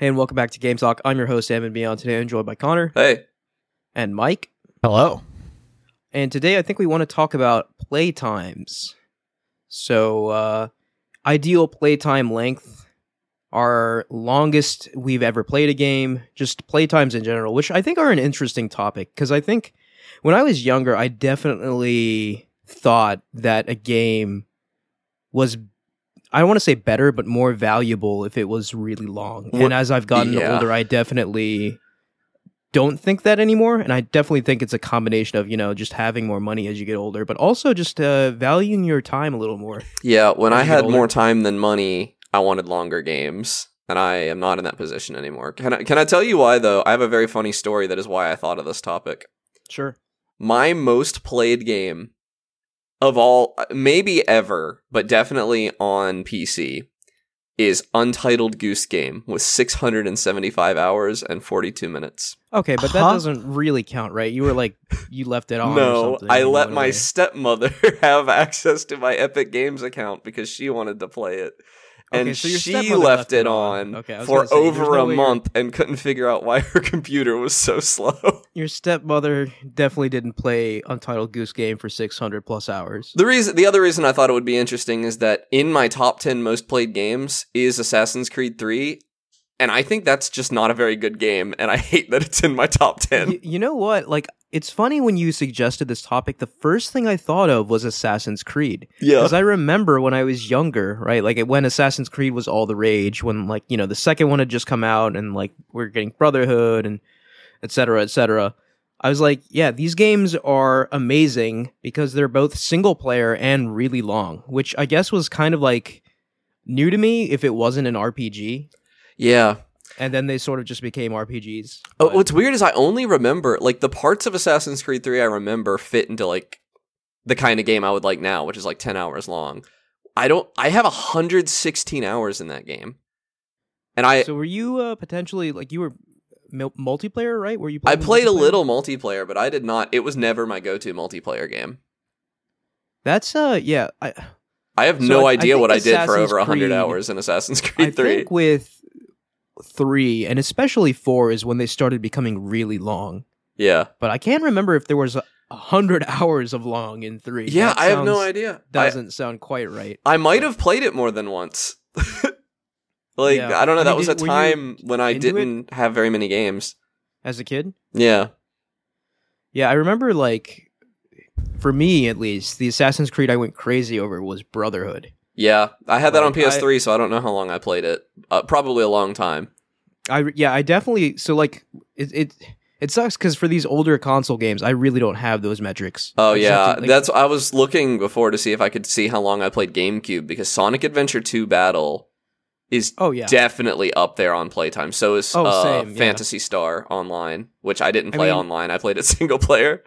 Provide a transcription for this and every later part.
Hey, and welcome back to Game Talk. I'm your host, Evan Beyond. Today, I'm joined by Connor Hey, and Mike. Hello. And today, I think we want to talk about play times. So, uh, ideal playtime length, our longest we've ever played a game, just playtimes in general, which I think are an interesting topic because I think when I was younger, I definitely thought that a game was I don't want to say better, but more valuable if it was really long. What- and as I've gotten yeah. older, I definitely don't think that anymore. And I definitely think it's a combination of, you know, just having more money as you get older, but also just uh, valuing your time a little more. yeah, when I had older. more time than money, I wanted longer games, and I am not in that position anymore. Can I, can I tell you why, though? I have a very funny story that is why I thought of this topic. Sure. My most played game of all, maybe ever, but definitely on PC, is Untitled Goose Game with 675 hours and 42 minutes. Okay, but that Huh? doesn't really count, right? You were like, you left it on. or No, something I let went my stepmother have access to my Epic Games account because she wanted to play it. Okay, And so she left, it on. Okay, for say, over no a month and couldn't figure out why her computer was so slow. Your stepmother definitely didn't play Untitled Goose Game for 600 plus hours. The reason, the other reason I thought it would be interesting is that in my top 10 most played games is Assassin's Creed 3, and I think that's just not a very good game, and I hate that it's in my top 10. Y- you know what? Like, it's funny when you suggested this topic. The first thing I thought of was Assassin's Creed. yeah. Because I remember when I was younger, right? Like when Assassin's Creed was all the rage, when like you know the second one had just come out, and like we're getting Brotherhood and et cetera, et cetera. I was like, yeah, these games are amazing because they're both single player and really long, which I guess was kind of like new to me if it wasn't an RPG. Yeah. And then they sort of just became RPGs. Oh, what's weird is I only remember like the parts of Assassin's Creed 3 I remember fit into like the kind of game I would like now, which is like 10 hours long. I don't I have 116 hours in that game. And I so were you uh, potentially like you were mul- multiplayer, right? Were you? I played a little multiplayer, but I did not it was never my go-to multiplayer game. That's uh, yeah. I I have So no I- I idea think what I did for over 100 Creed- hours in Assassin's I Creed 3. think with three and especially four is when they started becoming really long. yeah. But I can't remember if there was a a hundred hours of long in three. Yeah, That I have no idea. I, Doesn't sound quite right. I might have played it more than once. like Yeah. I don't know, I that mean, was a did- you time when I didn't have very many games. As a kid, Yeah. yeah, I remember like for me at least, the Assassin's Creed I went crazy over was Brotherhood. Yeah, I had that on Like, I- PS3, so I don't know how long I played it. Uh, probably a long time. I yeah, I definitely so like it it it sucks because for these older console games, I really don't have those metrics. Oh I yeah, to, like- that's. I was looking before to see if I could see how long I played GameCube because Sonic Adventure 2 Battle is oh yeah. definitely up there on playtime. So is Oh, uh, same, yeah. Phantasy Star Online, which I didn't I play mean- online. I played it single player.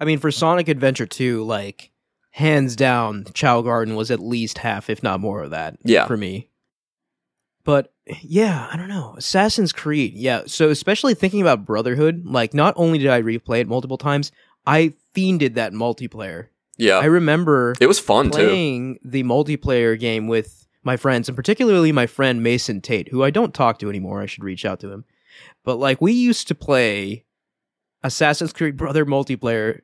I mean, for Sonic Adventure 2, like, hands down, Chao Garden was at least half, if not more of that Yeah, for me. But yeah, I don't know. Assassin's Creed, yeah. So, especially thinking about Brotherhood, like, not only did I replay it multiple times, I fiended that multiplayer. yeah. I remember it was fun too. playing the multiplayer game with my friends, and particularly my friend Mason Tate, who I don't talk to anymore. I should reach out to him. But like we used to play Assassin's Creed Brother multiplayer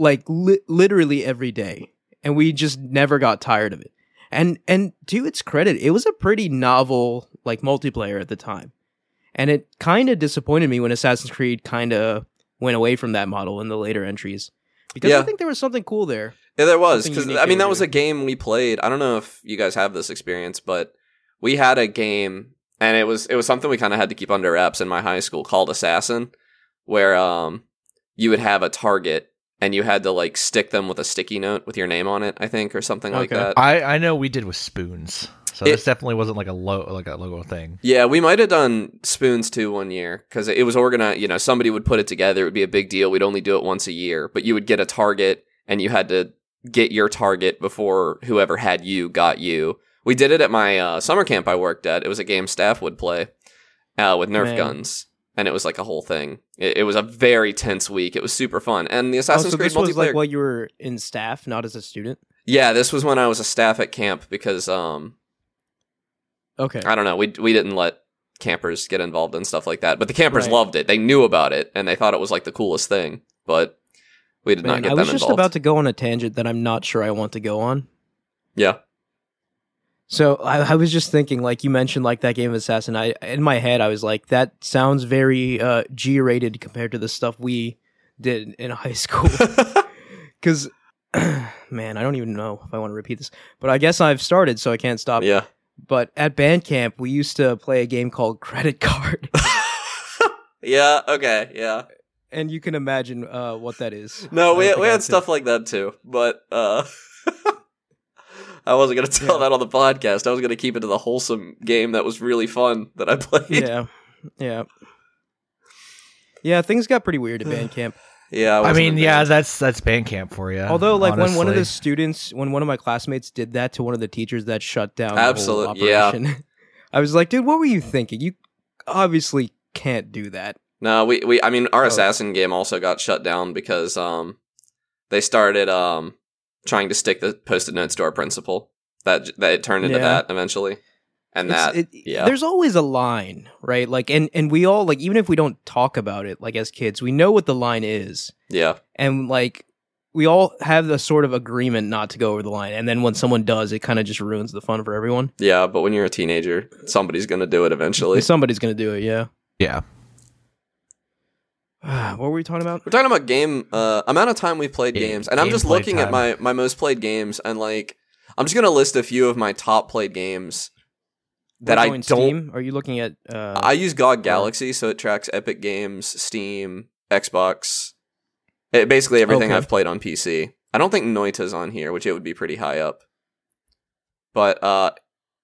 like li- literally every day, and we just never got tired of it. And and to its credit, it was a pretty novel like multiplayer at the time. And it kind of disappointed me when Assassin's Creed kind of went away from that model in the later entries. Because I think there was something cool there. Yeah, there was because I mean that was a game we played. I don't know if you guys have this experience, but we had a game, and it was it was something we kind of had to keep under wraps in my high school called Assassin, where um you would have a target and you had to like stick them with a sticky note with your name on it, I think, or something like that. I, I know we did with spoons, so It- this definitely wasn't like a low like a logo thing. Yeah, we might have done spoons too one year because it was organized. You know, somebody would put it together. It would be a big deal. We'd only do it once a year, but you would get a target and you had to get your target before whoever had you got you. We did it at my uh, summer camp I worked at. It was a game staff would play uh, with Nerf Man. guns, and it was like a whole thing. It, it was a very tense week. It was super fun, and the Assassin's oh, so Creed this was like while you were in staff, not as a student. yeah, this was when I was a staff at camp because um Okay. I don't know we we didn't let campers get involved in stuff like that. But the campers Right. loved it. They knew about it and they thought it was like the coolest thing. But we did not get I them involved. I was just about to go on a tangent that I'm not sure I want to go on. yeah. So I, I was just thinking, like you mentioned, like that game of Assassin. I in my head, I was like, that sounds very uh, G-rated compared to the stuff we did in high school. Because, man, I don't even know if I want to repeat this, but I guess I've started, so I can't stop. yeah. But at band camp, we used to play a game called Credit Card, yeah. Okay. Yeah. and you can imagine uh, what that is. No, we we had stuff like that too, but uh I wasn't gonna tell Yeah. that on the podcast. I was gonna keep it to the wholesome game that was really fun that I played. Yeah, yeah, yeah. Things got pretty weird at band camp. Yeah, I wasn't mean, yeah, that's that's band camp for you. Although, like when one of the students, when one of my classmates did that to one of the teachers, that shut down the Absolute- whole yeah. I was like, dude, what were you thinking? You obviously can't do that. no, we we I mean our Oh. assassin game also got shut down because um they started um trying to stick the post-it notes to our principal. That that it turned into Yeah. that eventually, and It's- that it- yeah. there's always a line, right? Like, and and we all like, even if we don't talk about it, like as kids, we know what the line is, yeah and like. We all have the sort of agreement not to go over the line, and then when someone does, it kind of just ruins the fun for everyone. yeah. But when you're a teenager, somebody's gonna do it eventually. Somebody's gonna do it, yeah. yeah, what were we talking about? We're talking about game uh, amount of time we've played Game- games, and I'm just gameplay looking at my my most played games, and like I'm just gonna list a few of my top played games that We're I don't. Steam? Are you looking at? Uh, I use GOG Galaxy, so it tracks Epic Games, Steam, Xbox, it, basically everything Okay. I've played on PC. I don't think Noita's on here, which it would be pretty high up. But uh,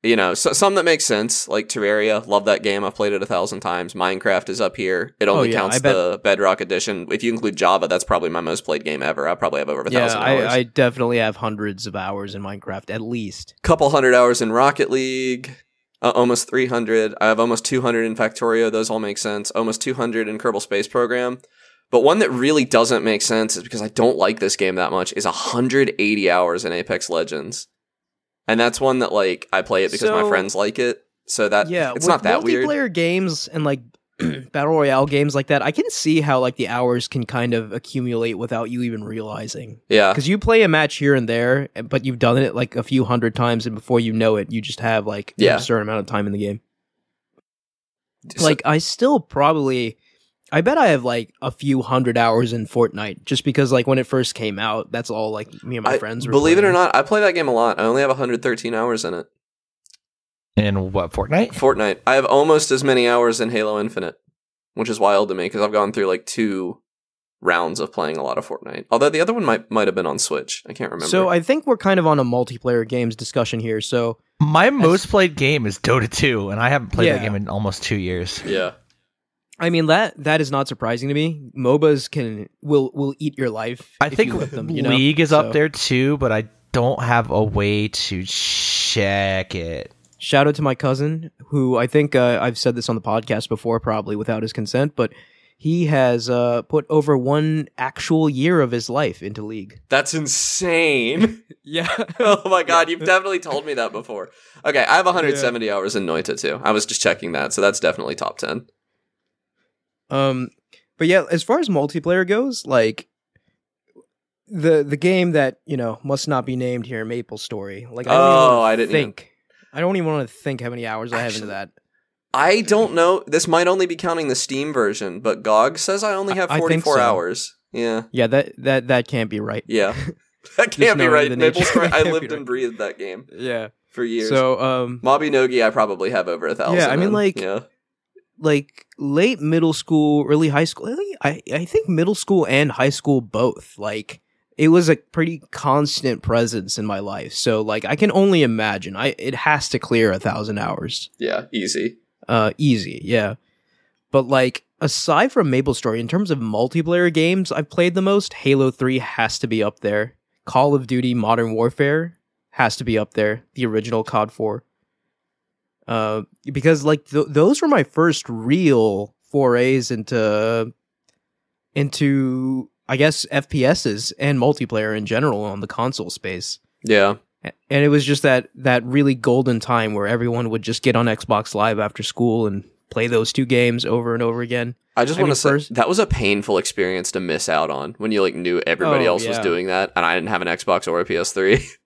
you know, so, some that make sense, like Terraria. Love that game. I've played it a thousand times. Minecraft is up here. It only Oh, yeah, counts bet- the Bedrock edition. If you include Java, that's probably my most played game ever. I probably have over a yeah, thousand hours. I, I definitely have hundreds of hours in Minecraft, at least. couple hundred hours in Rocket League, uh, almost 300. I have almost 200 in Factorio. Those all make sense. Almost 200 in Kerbal Space Program. But one that really doesn't make sense is because I don't like this game that much is 180 hours in Apex Legends. And that's one that like I play it because my friends like it. So that yeah, it's not that weird. multiplayer games and like battle royale games like that, I can see how like the hours can kind of accumulate without you even realizing. Yeah. Because you play a match here and there, but you've done it like a few hundred times, and before you know it, you just have like Yeah. a certain amount of time in the game. So- like I still probably I bet I have like a few hundred hours in Fortnite just because like when it first came out, that's all like me and my I- friends were believe it or not, I play that game a lot. I only have 113 hours in it. in what Fortnite? Fortnite. I have almost as many hours in Halo Infinite, which is wild to me because I've gone through like two rounds of playing a lot of Fortnite. Although the other one might might have been on Switch. I can't remember. So I think we're kind of on a multiplayer games discussion here. So My most played game is Dota 2, and I haven't played that game in almost two years. yeah, I mean that that is not surprising to me. MOBAs can will will eat your life. I think you them, you know? League is So, up there too, but I don't have a way to check it. Shout out to my cousin, who I think uh, I've said this on the podcast before, probably without his consent, but he has uh, put over one actual year of his life into League. that's insane. Yeah, oh my god, you've definitely told me that before. Okay, I have 170 hours in Noita too. I was just checking that, so that's definitely top 10. Um, but yeah, as far as multiplayer goes, like the the game that you know must not be named here, Maple Story. Like, I don't Oh, even I didn't even- think. I don't even want to think how many hours I have into that. I don't know. This might only be counting the Steam version, but GOG says I only have think 44 so. hours. Yeah. Yeah, that that that can't be right. Yeah. That can't be right. Maple Story, I lived right. and breathed that game Yeah. for years. So, um, Mabinogi, I probably have over a thousand. Yeah, I mean, in. like- yeah, like late middle school, early high school. I I think middle school and high school both. Like it was a pretty constant presence in my life. So like I can only imagine. I it has to clear a thousand hours. yeah, easy. Uh, easy, yeah. But like aside from Maple Story, in terms of multiplayer games I've played the most, Halo Three has to be up there. Call of Duty Modern Warfare has to be up there. The original COD Four. Uh, because like th- those were my first real forays into into I guess FPSs and multiplayer in general on the console space. Yeah, And it was just that that really golden time where everyone would just get on Xbox Live after school and play those two games over and over again. I just want to say first- that was a painful experience to miss out on when you like knew everybody Oh, else was doing that, and I didn't have an Xbox or a PS3.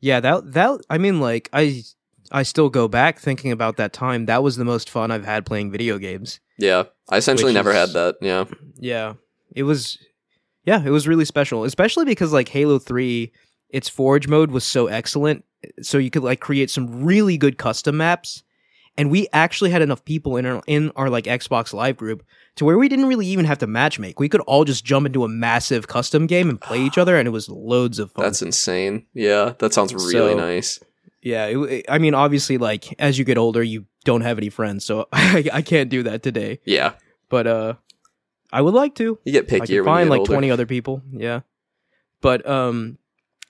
Yeah, that that I mean like I I still go back thinking about that time. That was the most fun I've had playing video games. yeah, I essentially never is- had that. Yeah, Yeah. It was yeah, it was really special, especially because like Halo 3 its forge mode was so excellent so you could like create some really good custom maps and we actually had enough people in our in our like Xbox Live group to where we didn't really even have to matchmake. We could all just jump into a massive custom game and play each other and it was loads of fun. that's insane. Yeah, that sounds really So- nice. Yeah, it, I mean, obviously, like as you get older, you don't have any friends, so I, I can't do that today. Yeah, But uh, I would like to. you get I could when find you get like older. twenty other people. Yeah, but um,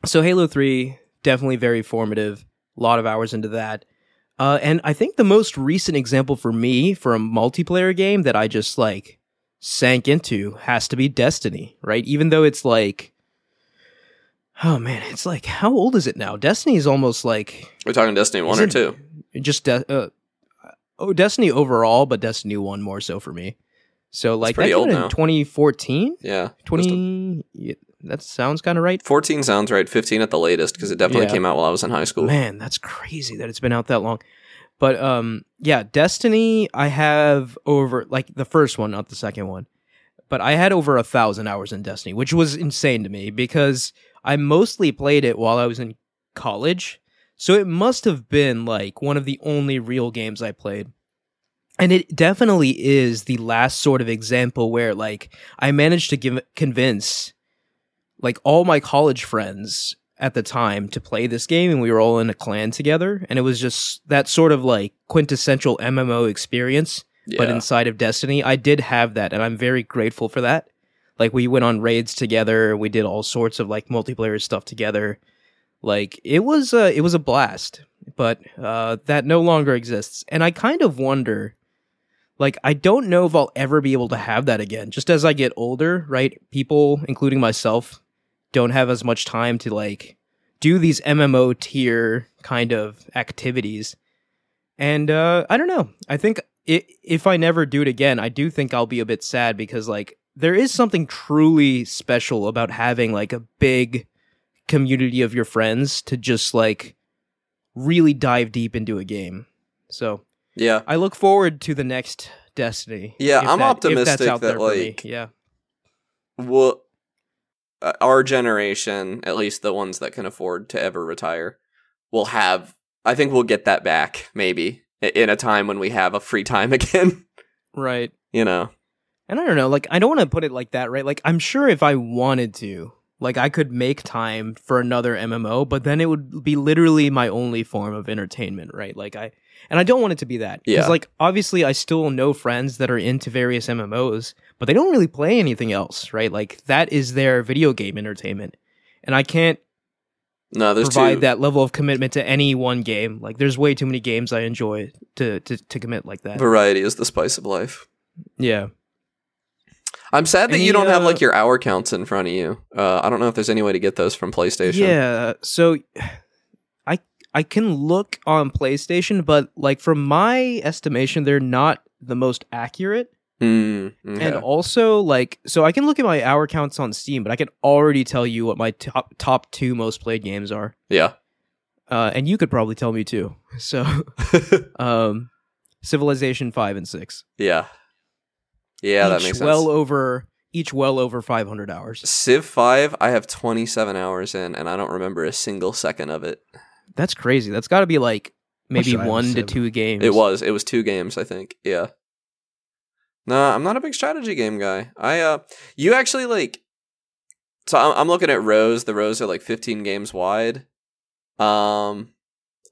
so Halo Three definitely very formative. A lot of hours into that. Uh, and I think the most recent example for me for a multiplayer game that I just like sank into has to be Destiny, right? Even though it's like, oh man, it's like how old is it now? Destiny is almost like We're talking Destiny one or two. just de- uh, oh Destiny overall, but Destiny one more so for me. So like that pretty came old now. in 2014, Yeah, just a- 20. yeah, that sounds kind of right. 14 sounds right. 15 at the latest because it definitely Yeah. came out while I was in high school. Man, that's crazy that it's been out that long. But um, yeah, Destiny. I have over like the first one, not the second one. But I had over a thousand hours in Destiny, which was insane to me because I mostly played it while I was in college. So it must have been like one of the only real games I played. And it definitely is the last sort of example where like I managed to give convince like all my college friends at the time to play this game and we were all in a clan together and it was just that sort of like quintessential MMO experience Yeah. but inside of Destiny. I did have that, and I'm very grateful for that. Like we went on raids together, we did all sorts of like multiplayer stuff together. Like it was a it was a blast, but uh, that no longer exists, and I kind of wonder. Like I don't know if I'll ever be able to have that again. Just as I get older, right? People, including myself, don't have as much time to like do these MMO tier kind of activities. And uh, I don't know. I think i if I never do it again, I do think I'll be a bit sad because like there is something truly special about having like a big community of your friends to just like really dive deep into a game. So yeah. I look forward to the next Destiny. Yeah, I'm that- optimistic that, there for me. like, yeah, Well, uh, our generation, at least the ones that can afford to ever retire, will have. I think we'll get that back, maybe in a time when we have a free time again. right. you know. And I don't know, like I don't want to put it like that, right? Like I'm sure if I wanted to, like I could make time for another MMO, but then it would be literally my only form of entertainment, right? Like I and I don't want it to be that. Yeah. Cuz like obviously I still know friends that are into various MMOs, but they don't really play anything else, right? Like that is their video game entertainment. And I can't No, there's provide two. that level of commitment to any one game. Like there's way too many games I enjoy to to, to commit like that. Variety is the spice of life. Yeah. I'm sad that Any, you don't have uh, like your hour counts in front of you. Uh, I don't know if there's any way to get those from PlayStation. Yeah, so I I can look on PlayStation, but like from my estimation, they're not the most accurate. Mm, okay. And also, like, so I can look at my hour counts on Steam, but I can already tell you what my top top two most played games are. yeah. Uh, and you could probably tell me too. So, um, Civilization five and six. yeah. Yeah, that makes sense. well over each well over five hundred hours. Civ 5, I have 27 hours in, and I don't remember a single second of it. That's crazy. That's got to be like maybe should I have one to two games. It was. It was two games, I think. Yeah. Nah, I'm not a big strategy game guy. I uh, you actually like. So I'm, I'm looking at rows. The rows are like 15 games wide. Um,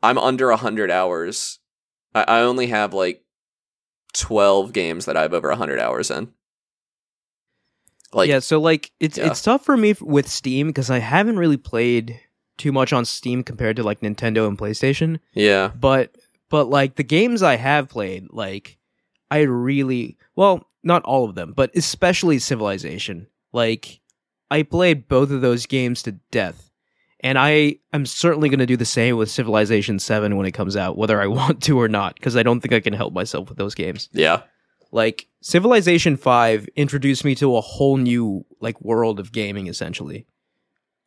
I'm under 100 hours. I, I only have like 12 games that I have over 100 hours in. Like, yeah, so like it's Yeah. it's tough for me with Steam because I haven't really played too much on Steam compared to like Nintendo and PlayStation. yeah, But but like the games I have played, like I really well, not all of them, but especially Civilization. Like I played both of those games to death. And I am certainly going to do the same with Civilization 7 when it comes out, whether I want to or not, because I don't think I can help myself with those games. Yeah. Like Civilization 5 introduced me to a whole new like world of gaming essentially.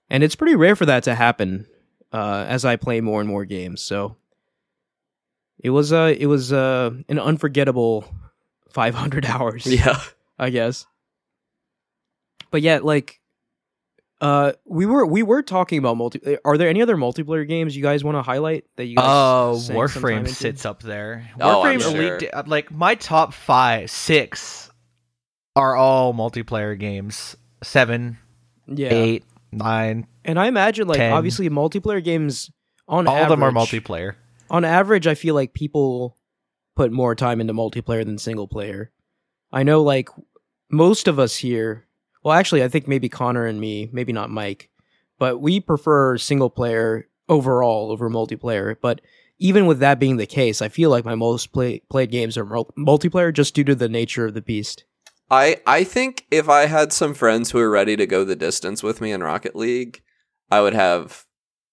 And it's pretty rare for that to happen uh, as I play more and more games. So it was uh it was uh an unforgettable 500 hours, Yeah. I guess. But yeah, like uh we were we were talking about multi are there any other multiplayer games you guys want to highlight that you guys Oh, sank some Warframe sits up there. Oh, I'm Warframe sure. Elite, like my top five, six are all multiplayer games. Seven, Yeah. eight, nine, And I imagine like 10. obviously multiplayer games on all of them are multiplayer. On average, I feel like people put more time into multiplayer than single player. I know, like, most of us here, well, actually, I think maybe Connor and me, maybe not Mike, but we prefer single player overall over multiplayer. But even with that being the case, I feel like my most play- played games are mul- multiplayer just due to the nature of the beast. I I think if I had some friends who were ready to go the distance with me in Rocket League, I would have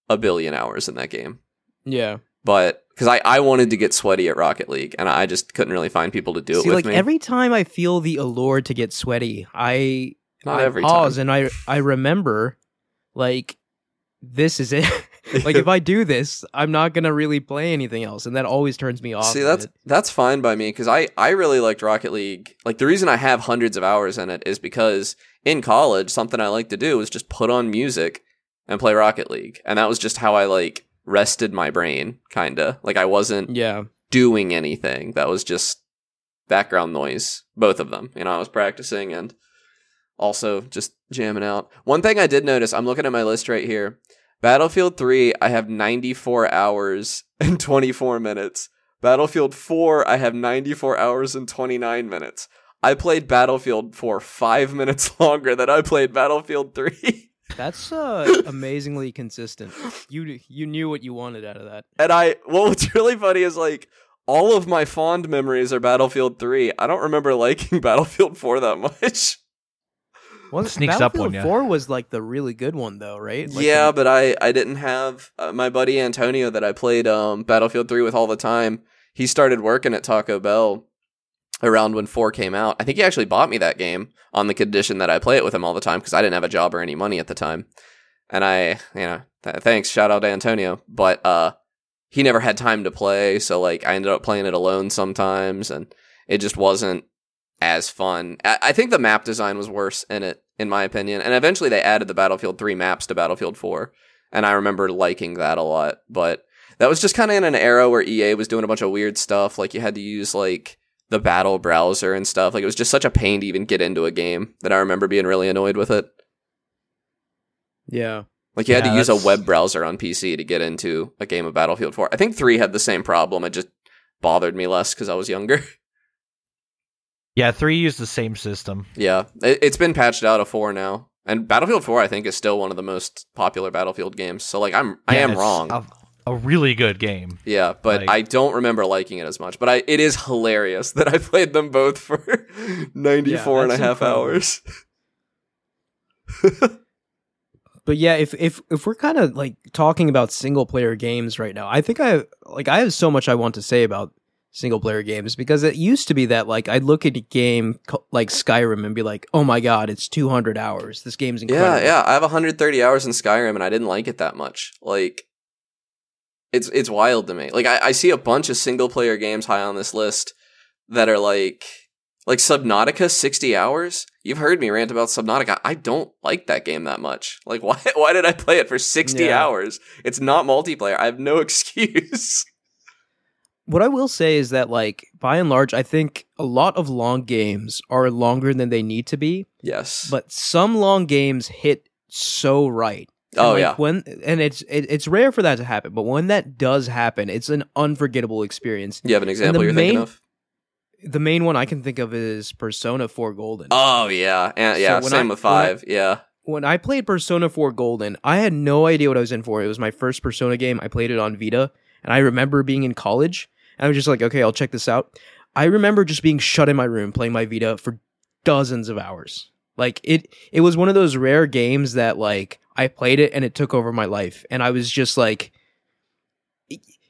a billion hours in that game. Yeah. But because I, I wanted to get sweaty at Rocket League, and I just couldn't really find people to do it See, with like me. every time I feel the allure to get sweaty, I Not I every pause time. and I I remember like this is it. like if I do this, I'm not gonna really play anything else, and that always turns me off. See, that's it. that's fine by me because I I really liked Rocket League. Like the reason I have hundreds of hours in it is because in college, something I like to do was just put on music and play Rocket League, and that was just how I like rested my brain, kinda. Like I wasn't yeah. doing anything. That was just background noise. Both of them. You know, I was practicing and also just jamming out. One thing I did notice, I'm looking at my list right here. Battlefield 3, I have 94 hours and 24 minutes. Battlefield 4, I have 94 hours and 29 minutes. I played Battlefield for five minutes longer than I played Battlefield 3. That's uh, amazingly consistent. You you knew what you wanted out of that. And I, well, what's really funny is like all of my fond memories are Battlefield 3. I don't remember liking Battlefield 4 that much. Well, Sneaks up on Battlefield. Four was like the really good one, though, right? Like yeah, but I, I didn't have uh, my buddy Antonio that I played um, Battlefield 3 with all the time. He started working at Taco Bell around when 4 came out. I think he actually bought me that game on the condition that I play it with him all the time because I didn't have a job or any money at the time. And I, you know, th- thanks, shout out to Antonio. But uh, he never had time to play, so like I ended up playing it alone sometimes, and it just wasn't as fun. I, I think the map design was worse in it, in my opinion. And eventually they added the Battlefield 3 maps to Battlefield 4, and I remember liking that a lot. But that was just kind of in an era where EA was doing a bunch of weird stuff, like you had to use like the battle browser and stuff. Like it was just such a pain to even get into a game that I remember being really annoyed with it. yeah. Like you had Yeah, to use a web browser on PC to get into a game of Battlefield 4. I think 3 had the same problem. It just bothered me less because I was younger. Yeah, three used the same system. yeah, it, it's been patched out of 4 now. And Battlefield 4 I think is still one of the most popular Battlefield games. So like I'm I am it's wrong. A, a really good game. yeah, but like- I don't remember liking it as much. But I it is hilarious that I played them both for 94 and a half incredible. hours. But yeah, if if if we're kind of like talking about single player games right now, I think I like I have so much I want to say about single player games because it used to be that like I'd look at a game co- like Skyrim and be like, "Oh my god, it's 200 hours. This game's incredible." Yeah, yeah. I have 130 hours in Skyrim and I didn't like it that much. Like it's it's wild to me. Like I, I see a bunch of single player games high on this list that are like like Subnautica 60 hours. You've heard me rant about Subnautica. I don't like that game that much. Like why why did I play it for 60 Yeah. hours? It's not multiplayer. I have no excuse. What I will say is that like by and large, I think a lot of long games are longer than they need to be, yes. but some long games hit so right. Oh like, yeah. when and it's it, it's rare for that to happen, but when that does happen, it's an unforgettable experience. You have an example you're thinking main- of? The main one I can think of is Persona 4 Golden. Oh yeah. And yeah, when same I- with I- 5. yeah. when I played Persona 4 Golden, I had no idea what I was in for. It was my first Persona game. I played it on Vita, and I remember being in college. I was just like, okay, I'll check this out. I remember just being shut in my room playing my Vita for dozens of hours. Like it it was one of those rare games that like I played it and it took over my life and I was just like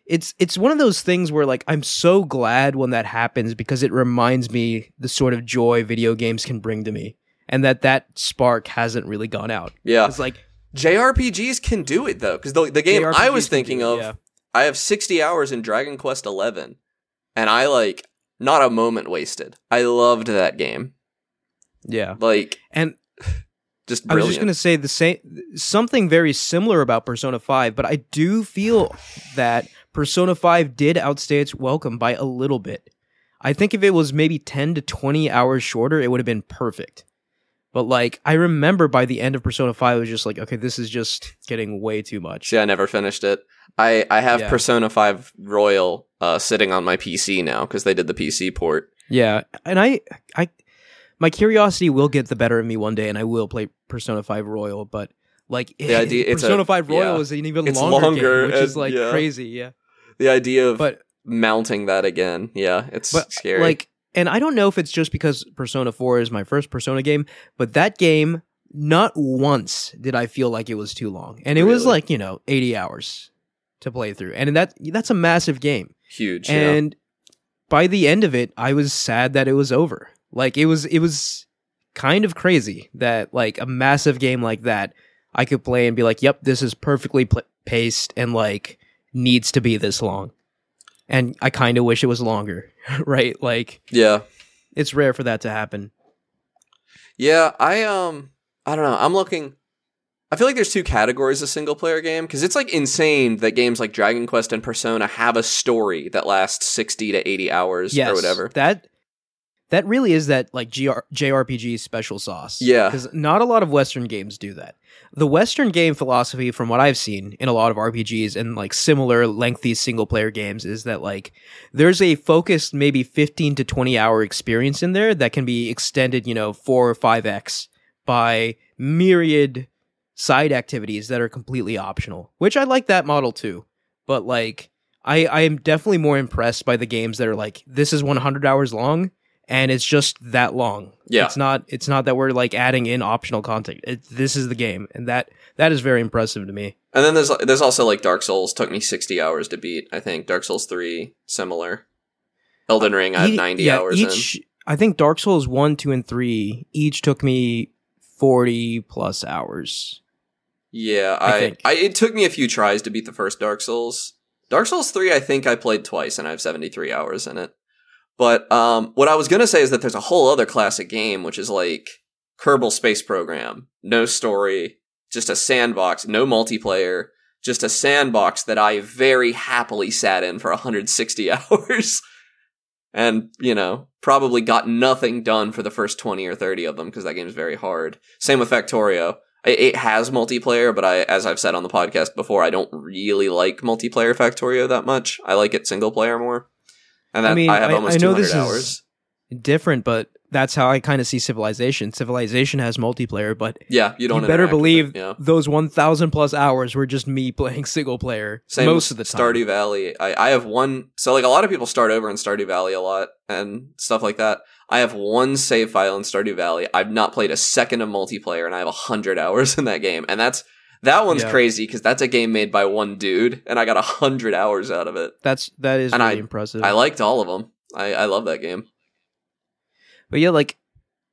it's it's one of those things where like I'm so glad when that happens because it reminds me the sort of joy video games can bring to me and that that spark hasn't really gone out. Yeah. It's like JRPGs can do it though, because the, the game I was thinking it, of, yeah. I have 60 hours in Dragon Quest XI, and I like not a moment wasted. I loved that game. Yeah. Like, And just I was just going to say the same something very similar about Persona 5, but I do feel that Persona 5 did outstay its welcome by a little bit. I think if it was maybe 10 to 20 hours shorter, it would have been perfect. But like I remember by the end of Persona 5 it was just like okay, this is just getting way too much. See, I never finished it. I, I have Yeah. Persona 5 Royal uh, sitting on my PC now because they did the PC port. Yeah, and I I my curiosity will get the better of me one day and I will play Persona 5 Royal, but like The eh, idea- it's a- Persona 5 Royal yeah. is an even longer, longer game, which is like yeah. crazy, yeah. The idea of But mounting that again, yeah, it's but scary. like and i don't know if it's just because persona 4 is my first persona game but that game not once did i feel like it was too long and it was like you know 80 hours to play through and that that's a massive game huge. yeah. and by the end of it i was sad that it was over like it was it was kind of crazy that like a massive game like that i could play and be like yep this is perfectly pl- paced and like needs to be this long and i kind of wish it was longer right like Yeah. it's rare for that to happen Yeah, I um I don't know. I'm looking I feel like there's two categories of single player game because it's like insane that games like Dragon Quest and Persona have a story that lasts 60 to 80 hours yes or whatever. that that really is that like GR- jrpg special sauce. Yeah. because not a lot of western games do that. The western game philosophy from what i've seen in a lot of rpgs and like similar lengthy single player games is that like there's a focused maybe 15 to 20 hour experience in there that can be extended you know 4 or 5x by myriad side activities that are completely optional which i like that model too. But like i i am definitely more impressed by the games that are like this is 100 hours long and it's just that long Yeah. it's not it's not that we're like adding in optional content it, this is the game and that that is very impressive to me And then there's there's also like Dark Souls took me 60 hours to beat. I think Dark Souls 3 similar. Elden Ring I have 90 yeah, hours in. each i think dark souls 1 2 and 3 each took me 40 plus hours Yeah, I I. I it took me a few tries to beat the first Dark Souls. Dark Souls 3 I think I played twice and I have 73 hours in it. But um what I was to say is that there's a whole other classic game which is like Kerbal Space Program. No story, just a sandbox, no multiplayer, just a sandbox that I very happily sat in for 160 hours. And, you know, probably got nothing done for the first 20 or 30 of them because that game's very hard. Same with Factorio. It it has multiplayer, but I, as I've said on the podcast before, I don't really like multiplayer Factorio that much. I like it single player more. And that, I I, mean, have I- almost I know 200 this is- different but that's how i kind of see civilization civilization has multiplayer but Yeah, you don't. you better believe it, Yeah. those 1000 plus hours were just me playing single player Same most of the time Stardew Valley. I, I have one. So like a lot of people start over in Stardew Valley a lot and stuff like that. I have one save file in Stardew Valley. I've not played a second of multiplayer, and I have hundred hours in that game. And that's that one's Yeah. crazy because that's a game made by one dude, and I got hundred hours out of it. that's that is And really I- impressive I liked all of them. I, I love that game. But yeah, like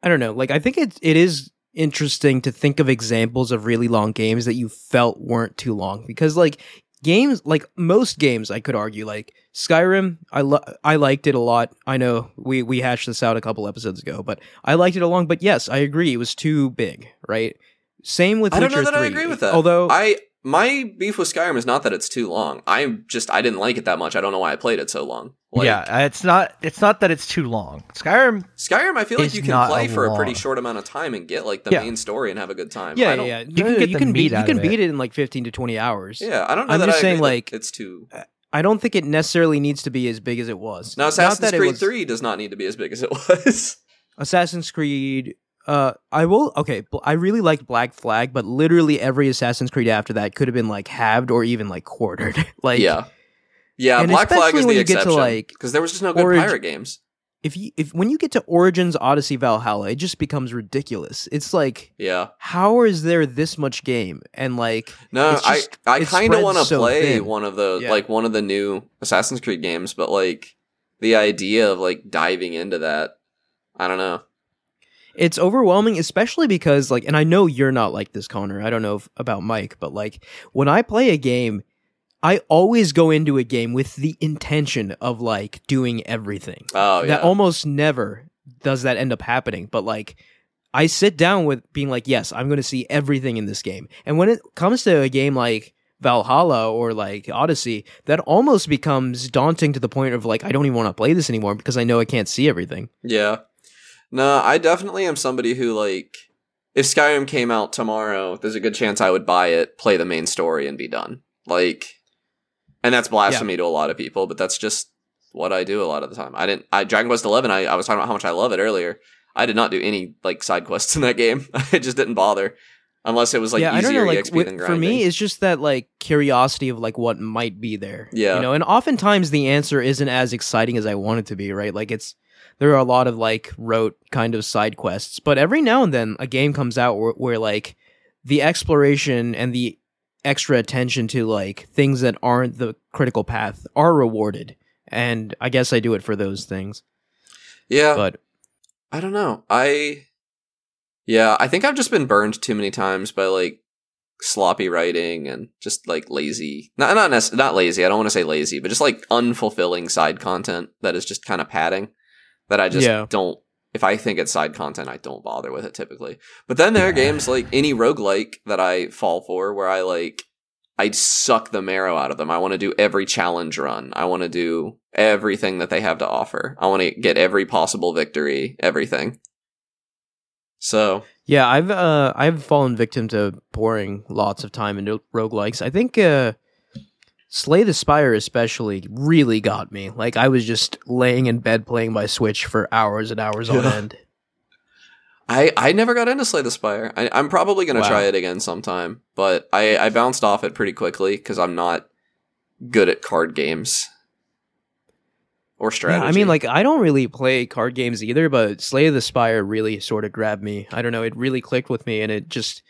I don't know. Like I think it it is interesting to think of examples of really long games that you felt weren't too long because like games like most games I could argue like Skyrim I lo- I liked it a lot. I know we we hashed this out a couple episodes ago, but I liked it a long but yes, I agree it was too big, right? Same with I don't Witcher know that 3. I agree with that. Although I my beef with Skyrim is not that it's too long. I just I didn't like it that much. I don't know why I played it so long. Like, yeah, uh, it's not. It's not that it's too long. Skyrim. Skyrim, I feel like you can play a for a pretty short amount of time and get like the Yeah. main story and have a good time. yeah, I yeah, don't- yeah. you No, can no, get you the can meat beat you can it. beat it in like 15 to 20 hours. Yeah, I don't know I'm that just I saying, agree that like- it's too. I don't think it necessarily needs to be as big as it was. Now, Not Assassin's that it Creed was- Three does not need to be as big as it was. Assassin's Creed. Uh, I will. Okay, I really liked Black Flag, but literally every Assassin's Creed after that could have been like halved or even like quartered. like, yeah, yeah. Black Flag is the you get to, exception like, because there was just no good pirate games. if you if when you get to Origins, Odyssey, Valhalla, it just becomes ridiculous. It's like Yeah. how is there this much game and like No, just- I I kind of want to so play thin. one of the Yeah. like one of the new Assassin's Creed games, but like the idea of like diving into that, I don't know. It's overwhelming especially because like and i know you're not like this connor i don't know if, about mike but like when i play a game i always go into a game with the intention of like doing everything Oh yeah. that almost never does that end up happening but like i sit down with being like yes i'm going to see everything in this game and when it comes to a game like valhalla or like odyssey that almost becomes daunting to the point of like i don't even want to play this anymore because i know i can't see everything Yeah. No, I definitely am somebody who like if Skyrim came out tomorrow, there's a good chance I would buy it, play the main story and be done. Like and that's blasphemy to a lot of people, but that's just what I do a lot of the time. I didn't I Dragon Quest 11 I, I was talking about how much I love it earlier. I did not do any like side quests in that game. I just didn't bother unless it was like yeah, I don't easier know. Like EXP with- than for me, it's just that like curiosity of like what might be there. Yeah. you know, and oftentimes the answer isn't as exciting as I want it to be. Right, like it's there are a lot of like rote kind of side quests, but every now and then a game comes out where, where like the exploration and the extra attention to like things that aren't the critical path are rewarded, and I guess I do it for those things. yeah. But I don't know. I yeah, I think I've just been burned too many times by like sloppy writing and just like lazy. Not not nec- not lazy. I don't want to say lazy, but just like unfulfilling side content that is just kind of padding. That I just Yeah. don't. If I think it's side content, I don't bother with it typically. But then there are games like any roguelike that I fall for where I like I suck the marrow out of them. I want to do every challenge run. I want to do everything that they have to offer. I want to get every possible victory, everything. So, Yeah, I've uh I've fallen victim to pouring lots of time into roguelikes. I think uh Slay the Spire especially really got me. Like I was just laying in bed playing my Switch for hours and hours on Yeah. end. I I never got into Slay the Spire. I, I'm probably gonna Wow. try it again sometime, but I I bounced off it pretty quickly because I'm not good at card games or Yeah, strategy. I mean like I don't really play card games either, but Slay the Spire really sort of grabbed me. I don't know, it really clicked with me and it just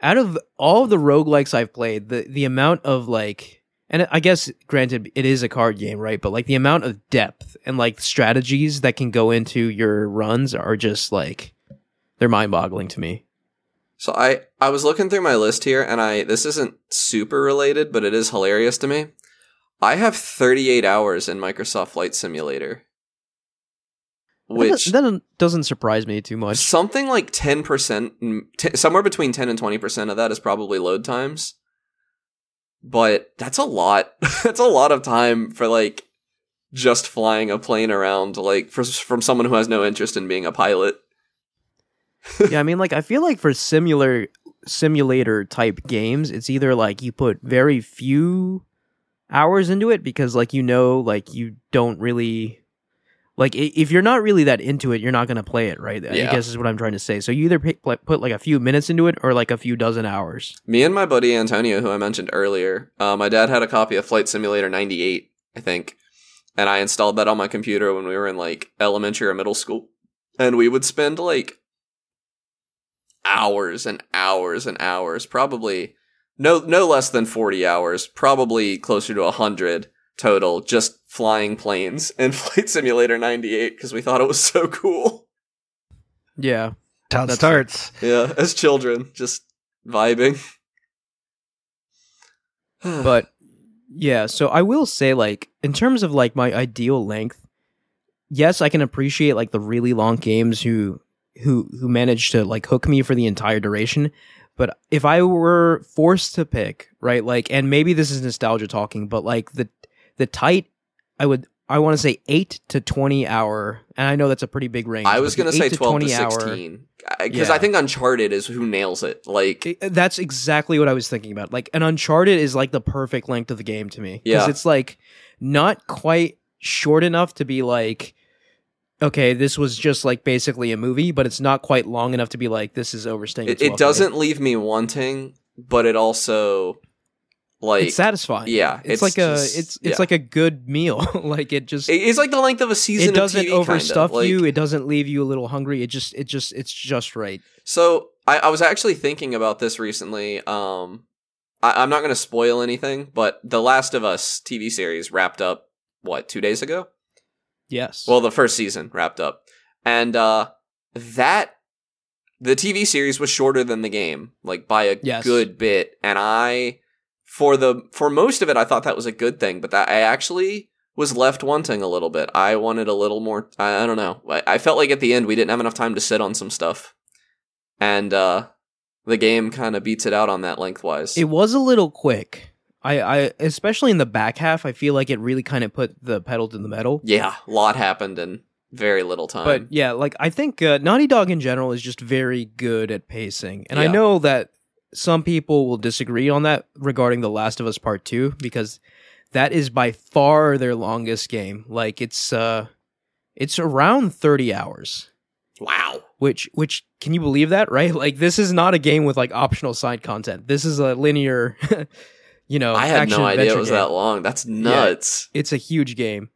out of all of the roguelikes I've played, the the amount of like and I guess granted it is a card game, right? But like the amount of depth and like strategies that can go into your runs are just like they're mind-boggling to me. So I I was looking through my list here, and I this isn't super related, but it is hilarious to me. I have 38 hours in Microsoft Flight Simulator, which that, that doesn't surprise me too much. something like 10 percent, somewhere between 10 and 20 percent of that is probably load times. But that's a lot. that's a lot of time for like just flying a plane around, like for, from someone who has no interest in being a pilot. yeah, I mean, like I feel like for similar simulator type games, it's either like you put very few hours into it because like you know, like you don't really like if you're not really that into it, you're not gonna play it, right? I guess is what I'm trying to say. So you either like, put like a few minutes into it or like a few dozen hours. Me and my buddy Antonio, who I mentioned earlier, uh, my dad had a copy of Flight Simulator 98, I think, and I installed that on my computer when we were in like elementary or middle school. And we would spend like hours and hours and hours, probably no no less than 40 hours, probably closer to 100 total, just flying planes in Flight Simulator 98 because we thought it was so cool. Yeah, That's how it starts. Yeah, as children, just vibing. but yeah so i will say like in terms of like my ideal length yes i can appreciate like the really long games who who who manage to like hook me for the entire duration but if i were forced to pick right like and maybe this is nostalgia talking but like the the tight i would i want to say 8 to 20 hour and i know that's a pretty big range I was gonna say 8 twelve to, 20 hour- sixteen because I think Uncharted is who nails it. Like, I- That's exactly what I was thinking about. Like an Uncharted is like the perfect length of the game to me. Yeah. it's like not quite short enough to be like, okay, this was just like basically a movie, but it's not quite long enough to be like this is overstaying. it, it doesn't leave me wanting, but it also Like it's satisfying. yeah, it's, it's like a it's it's yeah. like a good meal. like it just it's like the length of a season. it doesn't of TV, overstuff Like- you. It doesn't leave you a little hungry. It just it just it's just right. So I, I was actually thinking about this recently. Um, I, I'm not going to spoil anything, but the Last of Us TV series wrapped up what two days ago. Yes. Well, the first season wrapped up, and uh, that the TV series was shorter than the game, like by a Yes. good bit. And I, for the for most of it, I thought that was a good thing, but that I actually was left wanting a little bit. I wanted a little more. I, I don't know. I, I felt like at the end we didn't have enough time to sit on some stuff, and uh, the game kind of beats it out on that lengthwise. it was a little quick. I, I especially in the back half, I feel like it really kind of put the pedal to the metal. yeah, a lot happened in very little time. But yeah, like I think uh, Naughty Dog in general is just very good at pacing, and I know that some people will disagree on that regarding The Last of Us Part Two because that is by far their longest game. Like it's uh, it's around thirty hours. wow. Which which can you believe that? Right? Like this is not a game with like optional side content. This is a linear, you know. I had no idea it was game that long. That's nuts. it's a huge game.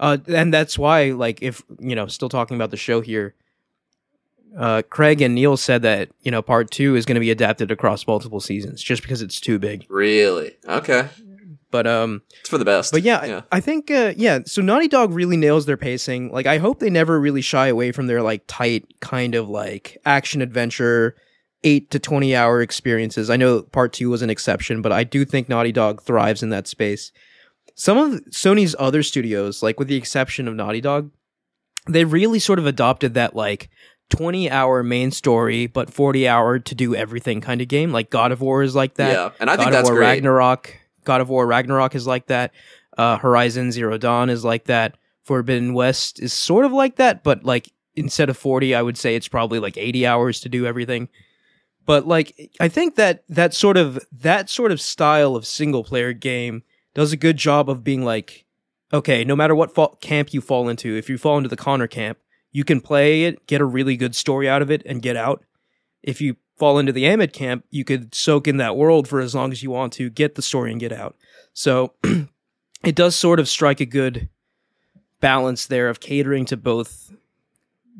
Uh, and that's why, like, if you know, still talking about the show here, uh, Craig and Neil said that you know part two is going to be adapted across multiple seasons, just because it's too big. Really? Okay. But um, It's for the best. but yeah, yeah. I think uh, yeah. So Naughty Dog really nails their pacing. Like, I hope they never really shy away from their like tight kind of like action adventure, eight to twenty hour experiences. I know part two was an exception, but I do think Naughty Dog thrives in that space. Some of Sony's other studios, like with the exception of Naughty Dog, they really sort of adopted that like 20 hour main story but 40 hour to do everything kind of game like god of war is like that yeah, and I think God that's of War great. Ragnarok, God of War Ragnarok is like that. Uh, Horizon Zero Dawn is like that. Forbidden West is sort of like that, but like instead of 40, I would say it's probably like 80 hours to do everything. But like I think that that sort of that sort of style of single player game does a good job of being like okay, no matter what fa- camp you fall into, if you fall into the Connor camp, you can play it, get a really good story out of it and get out. If you fall into the Amid camp, you could soak in that world for as long as you want to, get the story and get out. So it does sort of strike a good balance there of catering to both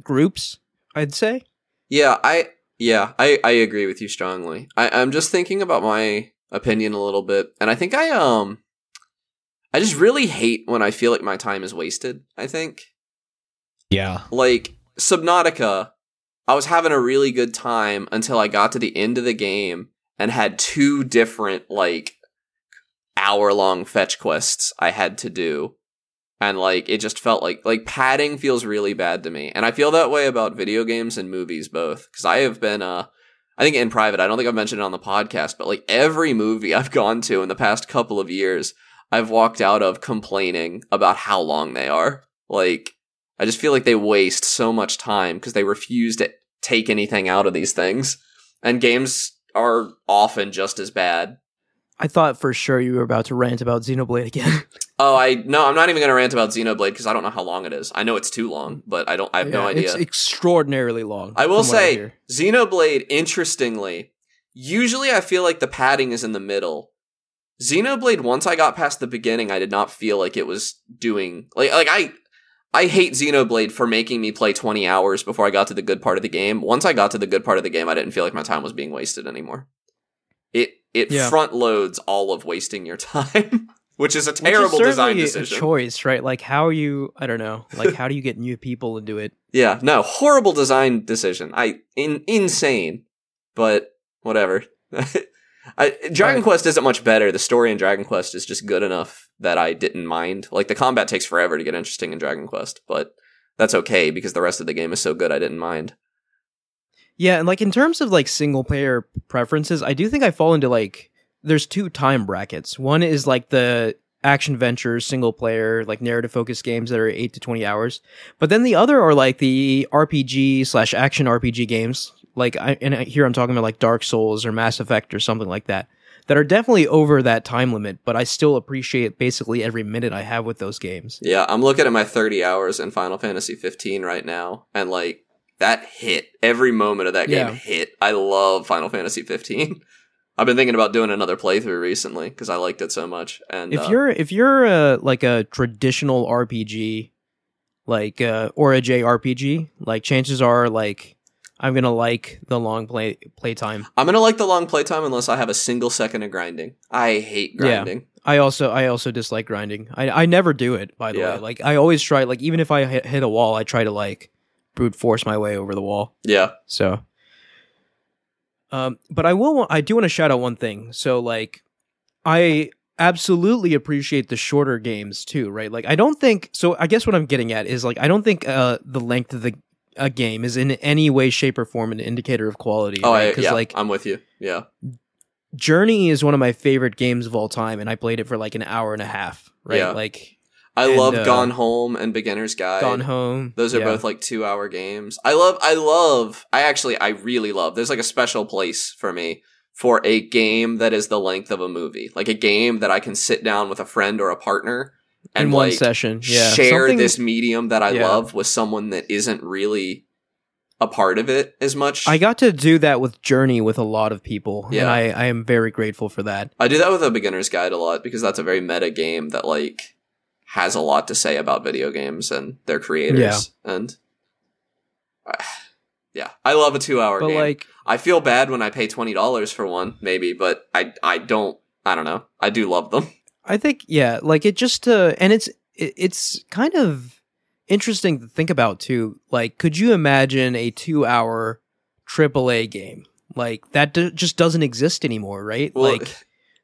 groups, I'd say. Yeah, I yeah, I I agree with you strongly. I I'm just thinking about my opinion a little bit, and I think I um I just really hate when I feel like my time is wasted. I think Yeah. like Subnautica, I was having a really good time until I got to the end of the game and had two different like hour long fetch quests I had to do. And like it just felt like like padding feels really bad to me. And I feel that way about video games and movies both cuz I have been uh I think in private, I don't think I've mentioned it on the podcast, but like every movie I've gone to in the past couple of years, I've walked out of complaining about how long they are. Like I just feel like they waste so much time because they refuse to take anything out of these things. And games are often just as bad. I thought for sure you were about to rant about Xenoblade again. Oh, I no, I'm not even going to rant about Xenoblade because I don't know how long it is. I know it's too long, but I don't. I have no idea. It's extraordinarily long. I will say, hear. Xenoblade, interestingly, usually I feel like the padding is in the middle. Xenoblade, once I got past the beginning, I did not feel like it was doing like like I I hate Xenoblade for making me play 20 hours before I got to the good part of the game. Once I got to the good part of the game, I didn't feel like my time was being wasted anymore. It it Yeah. front loads all of wasting your time, which is a Which is terrible design decision. A choice, right? Like how you, I don't know, like how do you get new people into it? Yeah, no, horrible design decision. I in insane, but whatever. I, Dragon Right. Quest isn't much better. The story in Dragon Quest is just good enough that I didn't mind. Like the combat takes forever to get interesting in Dragon Quest, but that's okay because the rest of the game is so good I didn't mind. Yeah, and like in terms of like single player preferences, I do think I fall into like there's two time brackets. One is like the action ventures, single player, like narrative focused games that are eight to twenty hours. But then the other are like the RPG slash action RPG games. Like I and here I'm talking about like Dark Souls or Mass Effect or something like that. That are definitely over that time limit, but I still appreciate basically every minute I have with those games. Yeah, I'm looking at my 30 hours in Final Fantasy 15 right now, and like that hit every moment of that game Yeah. hit. I love Final Fantasy 15. I've been thinking about doing another playthrough recently because I liked it so much. And if uh, you're if you're uh, like a traditional RPG, like uh, or a JRPG, like chances are like I'm gonna like the long play playtime. I'm gonna like the long playtime unless I have a single second of grinding. I hate Yeah. grinding. I also I also dislike grinding. I I never do it by the Yeah. way. Like I always try like even if I hit, hit a wall, I try to like brute force my way over the wall. Yeah. So, um, but I will. I do want to shout out one thing. So, like, I absolutely appreciate the shorter games too, right? Like, I don't think. So, I guess what I'm getting at is like, I don't think uh the length of the a game is in any way, shape, or form an indicator of quality. Oh, right? I, yeah. like I'm with you. Yeah. Journey is one of my favorite games of all time, and I played it for like an hour and a half. Right? Yeah. Like, I And, love uh, Gone Home and Beginner's Guide. Gone Home. Those are yeah. both like two hour games. I love, I love, I actually, I really love, there's like a special place for me for a game that is the length of a movie. Like a game that I can sit down with a friend or a partner and in one like session. Yeah. share Something- this medium that I Yeah. love with someone that isn't really a part of it as much. I got to do that with Journey with a lot of people, Yeah. and I, I am very grateful for that. I do that with a beginner's guide a lot because that's a very meta game that like has a lot to say about video games and their creators. Yeah. And uh, yeah, I love a two hour game. like, I feel bad when I pay twenty dollars for one, maybe, but I I don't. I don't know. I do love them. I think yeah, like it just uh, and it's it, it's kind of interesting to think about too. Like, could you imagine a two-hour AAA game like that? D- just doesn't exist anymore, right? Well, like,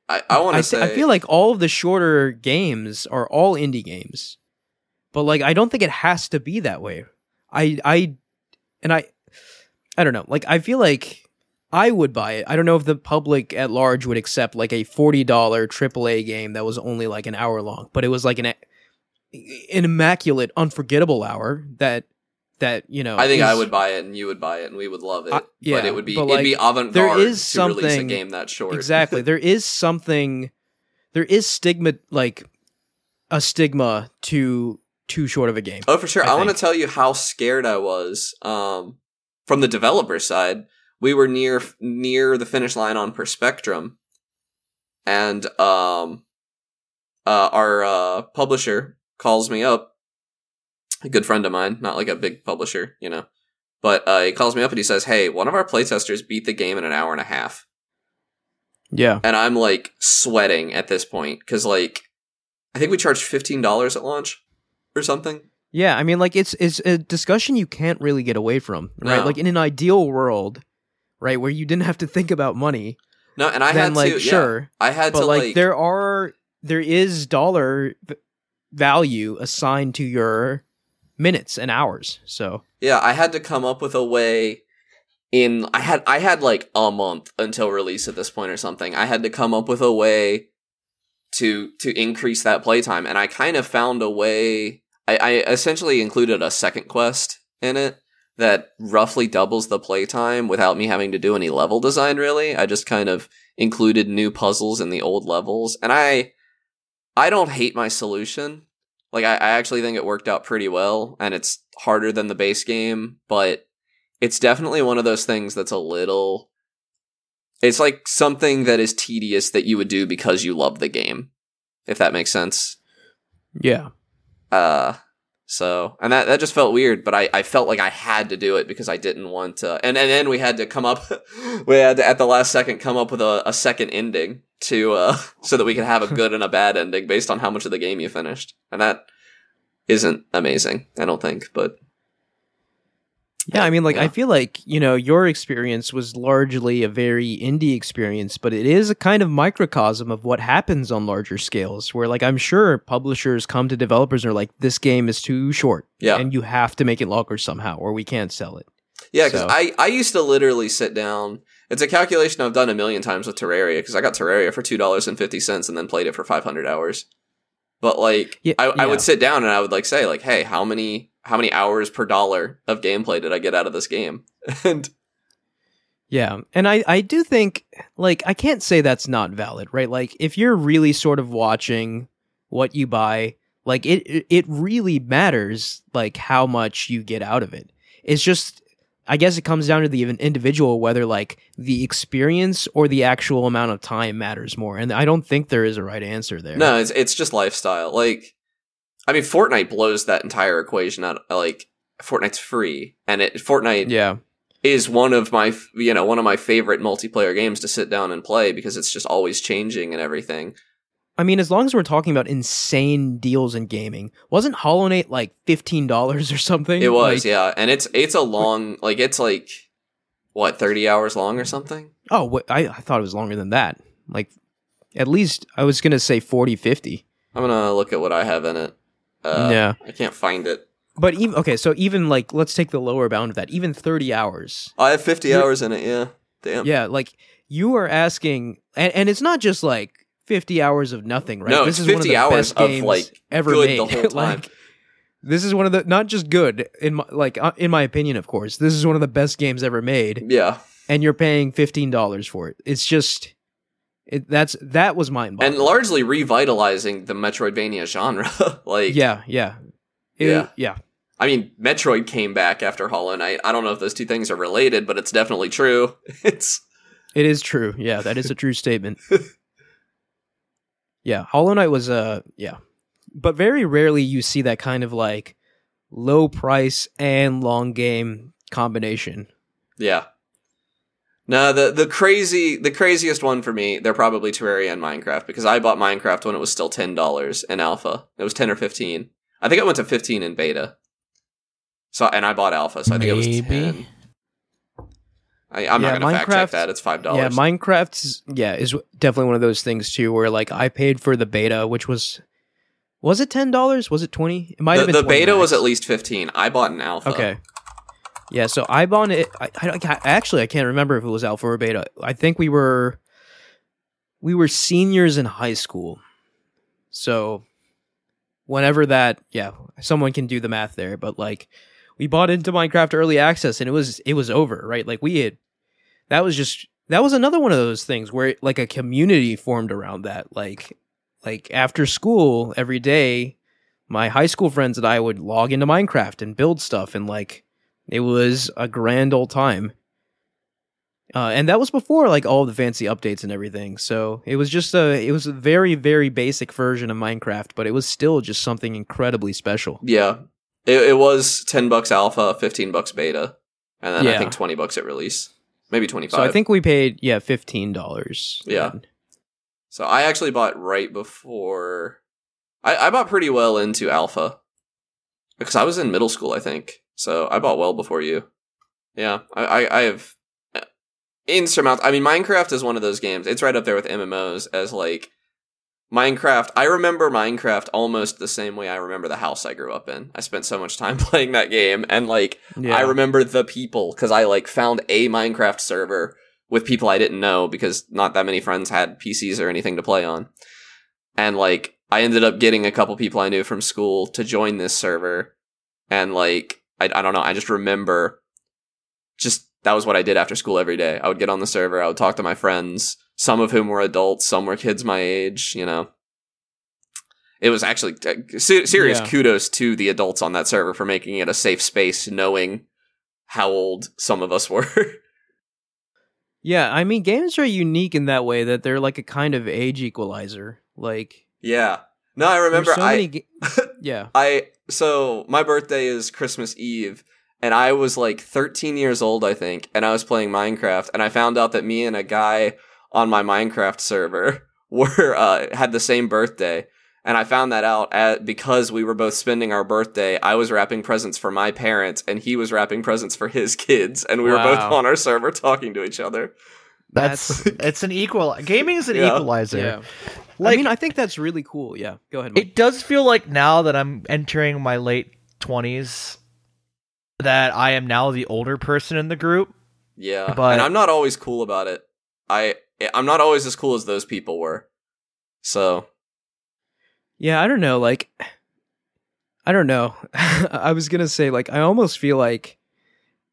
I, I want to say I feel like all of the shorter games are all indie games, but like I don't think it has to be that way. I I and I I don't know. Like I feel like I would buy it. I don't know if the public at large would accept like a forty dollar AAA game that was only like an hour long, but it was like an an immaculate, unforgettable hour that that you know. I think I would buy it and you would buy it and we would love it. I- yeah, but it would be it'd be avant there garde is to release a something- game that short. exactly. there is something. There is stigma, like a stigma to too short of a game. Oh, for sure. I I, want to tell you how scared I was. Um, from the developer side, we were near near the finish line on Perspectrum, and um, uh, our uh, publisher calls me up. A good friend of mine, not like a big publisher, you know, but uh, he calls me up and he says, "Hey, one of our playtesters beat the game in an hour and a half." Yeah, and I'm like sweating at this point because like I think we charged fifteen dollars at launch or something. yeah. I mean, like it's it's a discussion you can't really get away from, right? No. Like in an ideal world, right, where you didn't have to think about money, No, and I then had like to yeah, sure, I had but to like, like, there are there is dollar value assigned to your minutes and hours. So yeah, I had to come up with a way. In I had I had like a month until release at this point or something. I had to come up with a way to to increase that playtime, and I kind of found a way. I, I essentially included a second quest in it that roughly doubles the playtime without me having to do any level design. Really, I just kind of included new puzzles in the old levels, and I I don't hate my solution. Like I, I actually think it worked out pretty well, and it's harder than the base game, but it's definitely one of those things that's a little. It's like something that is tedious that you would do because you love the game, if that makes sense. yeah, Uh, so and that that just felt weird, but I I felt like I had to do it because I didn't want to. And and then we had to come up, we had to at the last second come up with a, a second ending to uh so that we could have a good and a bad ending based on how much of the game you finished, and that isn't amazing, I don't think, but Yeah, I mean, like, I feel like, you know, your experience was largely a very indie experience, but it is a kind of microcosm of what happens on larger scales, where, like, I'm sure publishers come to developers and are like, this game is too short. Yeah. And you have to make it longer somehow, or we can't sell it. Yeah, because So- I, I used to literally sit down. It's a calculation I've done a million times with Terraria because I got Terraria for two dollars and fifty cents and then played it for five hundred hours. But like, Yeah, I, I would sit down and I would like say like, hey, how many how many hours per dollar of gameplay did I get out of this game? and Yeah. And I, I do think, like, I can't say that's not valid, right? Like, if you're really sort of watching what you buy, like, it- it really matters, like, how much you get out of it. It's just, I guess it comes down to the individual whether like the experience or the actual amount of time matters more. And I don't think there is a right answer there. No, it's it's just lifestyle. Like, I mean, Fortnite blows that entire equation out. Like, Fortnite's free, and it Fortnite Yeah. is one of my you know one of my favorite multiplayer games to sit down and play because it's just always changing and everything. I mean, as long as we're talking about insane deals in gaming, wasn't Hollow Knight like fifteen dollars or something? It was, Like- yeah, and it's it's a long like it's like what thirty hours long or something. Oh, wait, I, I thought it was longer than that. Like, at least I was gonna say 40, 50. I'm gonna look at what I have in it. Uh, yeah, I can't find it. but even okay, so even like let's take the lower bound of that. Even thirty hours. I have 50 You're- hours in it. Yeah, damn. Yeah, like you are asking, and, and it's not just like fifty hours of nothing, right? No, this it's is one of 50 the hours best of, games like, ever good made. the whole time. like, this is one of the not just good in my like uh, in my opinion, of course. This is one of the best games ever made, Yeah, and you're paying fifteen dollars for it. It's just. It, that's that was mind boggling. and largely revitalizing the Metroidvania genre. like, yeah, yeah, It- Yeah. yeah. I mean, Metroid came back after Hollow Knight. I don't know if those two things are related, but it's definitely true. It's It is true. Yeah, that is a true statement. Yeah, Hollow Knight was uh yeah. But very rarely you see that kind of like low price and long game combination. yeah. No, the the crazy the craziest one for me, they're probably Terraria and Minecraft because I bought Minecraft when it was still ten dollars in alpha. It was ten or fifteen. I think it went to fifteen in beta. So and I bought alpha, so I think it was Maybe. ten. I, I'm Yeah, not gonna fact Minecraft- check that. It's five dollars. Yeah, Minecraft's yeah, is definitely one of those things too where like I paid for the beta which was was it $10? Was it 20? It might the, have been the 20 beta was at least fifteen. I bought an alpha. Okay. Yeah, so I bought it. I, I, I actually I can't remember if it was alpha or beta. I think we were we were seniors in high school. So whenever that, yeah, someone can do the math there, but like we bought into Minecraft early access and it was it was over, right? Like we had that was just that was another one of those things where like a community formed around that. Like like after school every day my high school friends and I would log into Minecraft and build stuff, and like it was a grand old time. Uh, and that was before like all the fancy updates and everything. So it was just a it was a very very basic version of Minecraft, but it was still just something incredibly special. Yeah. It, it was 10 bucks alpha, 15 bucks beta, and then I think 20 bucks at release. Maybe 25. So I think we paid yeah fifteen dollars. Yeah. So I actually bought right before. I, I bought pretty well into alpha. Because I was in middle school, I think. So I bought well before you. Yeah. I, I, I have uh, insurmount. I mean, Minecraft is one of those games. It's right up there with MMOs as like. Minecraft, I remember Minecraft almost the same way I remember the house I grew up in. I spent so much time playing that game, and like, Yeah. I remember the people because I like found a Minecraft server with people I didn't know because not that many friends had PCs or anything to play on. And like I ended up getting a couple people I knew from school to join this server. And like I, I don't know, I just remember just that was what I did after school every day. I would get on the server, I would talk to my friends, some of whom were adults, some were kids my age, you know. It was actually uh, serious Yeah. kudos to the adults on that server for making it a safe space, knowing how old some of us were. Yeah, I mean games are unique in that way that they're like a kind of age equalizer. Like yeah. No, I remember so I ga- yeah. I so my birthday is Christmas Eve and I was like 13 years old I think and I was playing Minecraft and I found out that me and a guy on my Minecraft server were uh had the same birthday and I found that out at because we were both spending our birthday. I was wrapping presents for my parents and he was wrapping presents for his kids and we were both on our server talking to each other. That's it's an equal. Gaming is an Yeah. equalizer. Yeah. Like I mean, I think that's really cool. Yeah. Go ahead. Mike. it does feel like now that I'm entering my late twenties, that I am now the older person in the group. Yeah. But- and I'm not always cool about it. I I'm not always as cool as those people were. So, Yeah, I don't know. Like, I don't know. I was gonna say, like, I almost feel like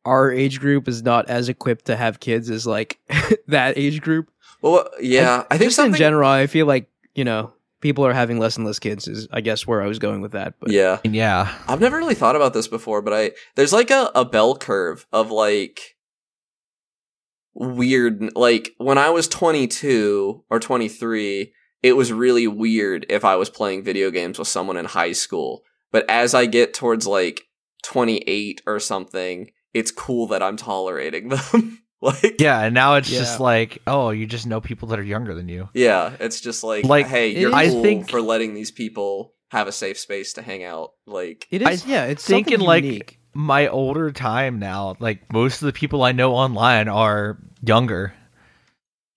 our age group is not as equipped to have kids as like that age group. well, yeah, I, think just something in general, I feel like you know people are having less and less kids. Is I guess where I was going with that. But yeah. Yeah. I've never really thought about this before, but I there's like a, a bell curve of like weird like when I was 22 or 23, it was really weird if I was playing video games with someone in high school. But as I get towards like 28 or something, it's cool that I'm tolerating them. like Yeah, and now it's Yeah. just like, oh, you just know people that are younger than you. Yeah, it's just like, Like, hey, it you're I cool think- for letting these people have a safe space to hang out. Like, it is, I yeah, it's thinking, something like, unique. My older time now, like most of the people I know online are younger.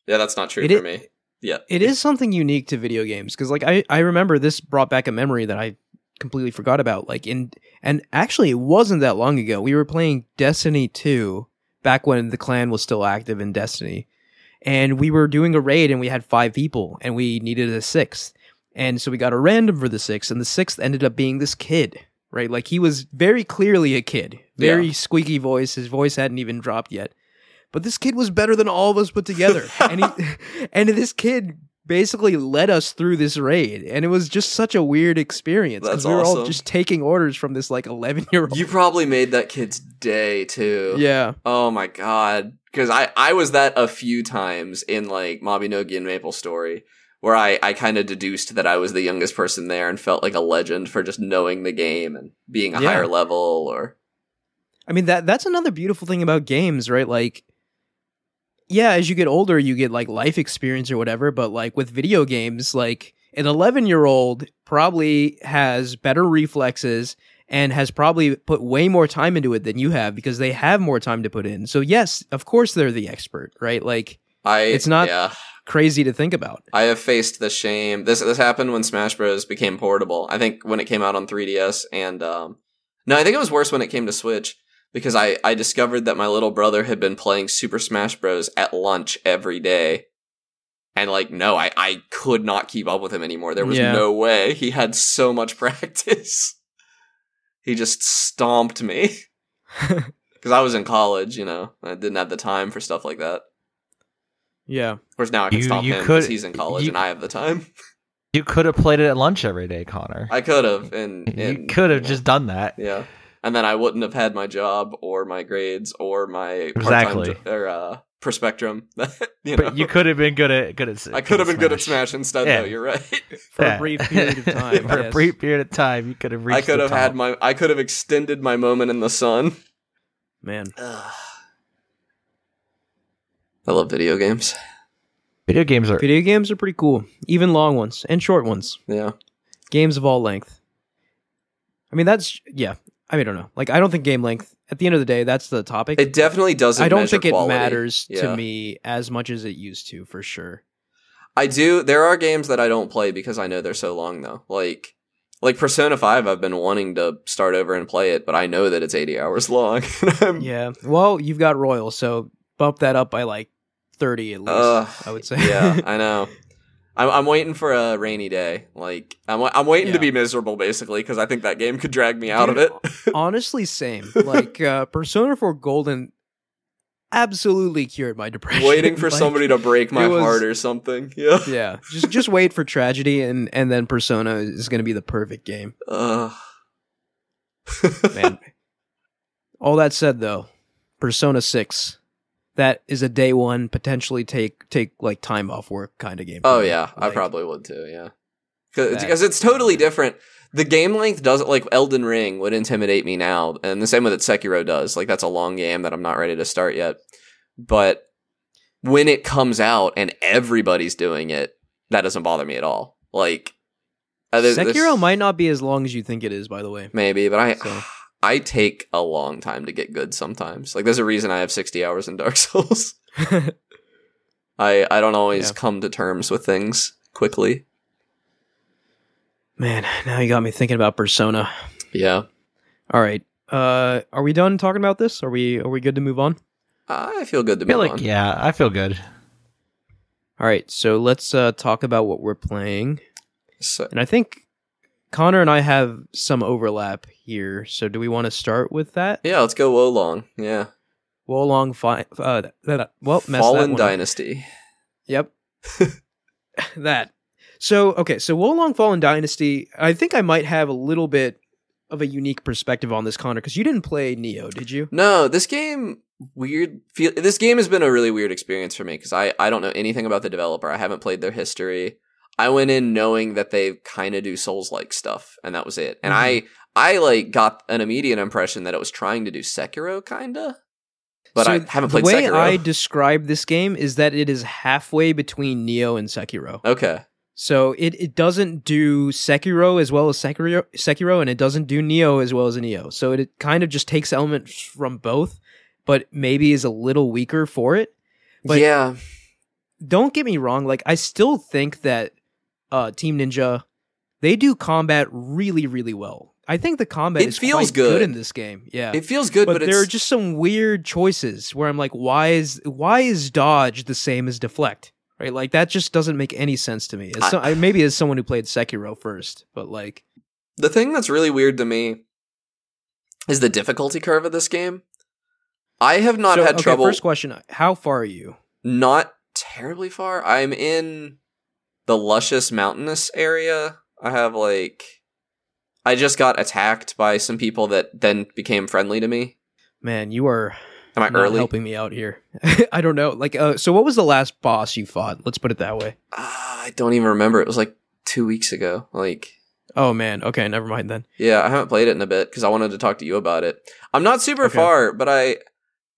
yeah, that's not true It for i- me. Yeah, It is something unique to video games because, like, I I remember this brought back a memory that I completely forgot about. Like in and actually, it wasn't that long ago. We were playing Destiny two back when the clan was still active in Destiny, and we were doing a raid and we had five people and we needed a sixth, and so we got a random for the sixth, and the sixth ended up being this kid. Right, like he was very clearly a kid, very Yeah. squeaky voice. His voice hadn't even dropped yet, but this kid was better than all of us put together. and he, and this kid basically led us through this raid, and it was just such a weird experience because we were all just taking orders from this like eleven year old. you probably made that kid's day too. Yeah, Oh my god, because I I was that a few times in like Mabinogi and MapleStory. Where I, I kind of deduced that I was the youngest person there and felt like a legend for just knowing the game and being a Yeah. higher level or I mean that that's another beautiful thing about games, right? Like, yeah, as you get older, you get like life experience or whatever. But like with video games, like an eleven year old probably has better reflexes and has probably put way more time into it than you have because they have more time to put in. So yes, of course they're the expert, right? Like I It's not- yeah. Crazy to think about. I have faced the shame. This this happened when Smash Bros became portable. I think when it came out on 3DS and um no, I think it was worse when it came to Switch because I I discovered that my little brother had been playing Super Smash Bros at lunch every day. And like no, I I could not keep up with him anymore. There was Yeah. no way. He had so much practice. he just stomped me cuz I was in college, you know. I didn't have the time for stuff like that. Yeah. Of course now I can You- stomp you him because he's in college you- and I have the time. You could have played it at lunch every day, Connor. I could have, and, you could have know, just done that. yeah, and then I wouldn't have had my job or my grades or my Exactly. jo- or uh, Perspectrum. you know, But you could have been good at good at. I could have been good at Smash. Smash instead, Yeah. though. You're right. For Yeah. a brief period of time. For a brief period of time, you could have reached. I could the have had my. I could have extended my moment in the sun. Man. I love video games. video games are. Video games are pretty cool. Even long ones and short ones. Yeah, Games of all length. I mean that's yeah. I mean, I don't know. Like I don't think game length at the end of the day that's the topic. it definitely doesn't. I don't think it quality. matters Yeah. to me as much as it used to for sure. I do. There are games that I don't play because I know they're so long, though. Like, like Persona Five. I've been wanting to start over and play it, but I know that it's eighty hours long. Yeah. Well, you've got Royal, so bump that up by like 30 at least, Ugh, I would say. yeah, I know. I'm, I'm waiting for a rainy day. Like I'm I'm waiting to be miserable basically because I think that game could drag me out Dude, of it. Honestly, same. Like uh Persona 4 Golden absolutely cured my depression. waiting for Like, somebody to break my was- heart or something. Yeah. Yeah. Just just wait for tragedy and and then Persona is going to be the perfect game. Ugh. Man. All that said though, Persona 6 that is a day one potentially take take like time off work kind of game. oh yeah, I probably would too. Yeah, That- because it's totally different. The game length doesn't like Elden Ring would intimidate me now, and the same with it Sekiro does. Like that's a long game that I'm not ready to start yet. But when it comes out and everybody's doing it, that doesn't bother me at all. Like this- Sekiro might not be as long as you think it is by the way. maybe, but I So. I take a long time to get good sometimes. Like there's a reason I have 60 hours in Dark Souls. I I don't always Yeah. come to terms with things quickly. Man, now you got me thinking about Persona. Yeah. All right. Uh are we done talking about this? Are we are we good to move on? I feel good to I feel move like on. yeah, I feel good. All right. So let's uh talk about what we're playing. So, And I think Connor and I have some overlap here. So do we want to start with that? yeah, let's go Wo Long. Yeah. Wo Long fi- uh that, well, Fallen one up. Dynasty. Yep. that. So okay, so Wolong Fallen Dynasty, I think I might have a little bit of a unique perspective on this, Connor, because you didn't play Nioh, did you? No, this game weird feel this game has been a really weird experience for me because I, I don't know anything about the developer. I haven't played their history. I went in knowing that they kind of do Souls like stuff, and that was it. And mm-hmm. I I like got an immediate impression that it was trying to do Sekiro kinda. But So I haven't played the way Sekiro. I describe this game is that it is halfway between Nioh and Sekiro. okay. So it, it doesn't do Sekiro as well as Sekiro, Sekiro, and it doesn't do Nioh as well as Nioh. So it, it kind of just takes elements from both, but maybe is a little weaker for it. But- yeah. Don't get me wrong, like I still think that uh, Team Ninja they do combat really, really well. I think the combat It is feels good. good. in this game. Yeah. It feels good, but, but, there are just some weird choices where I'm like, why is why is dodge the same as deflect? Right, like that just doesn't make any sense to me. As so, I, maybe as someone who played Sekiro first, but like, the thing that's really weird to me is the difficulty curve of this game. I have not so, had okay, trouble First question: How far are you? not terribly far. I'm in the luscious mountainous area. I have like I just got attacked by some people that then became friendly to me. Man, you are Am I early? helping me out here. I don't know. Like, uh, so what was the last boss you fought? Let's put it that way. Ah, I don't even remember. It was like 2 weeks ago. Like Oh man. Okay, never mind then. yeah, I haven't played it in a bit cuz I wanted to talk to you about it. I'm not super Okay. far, but I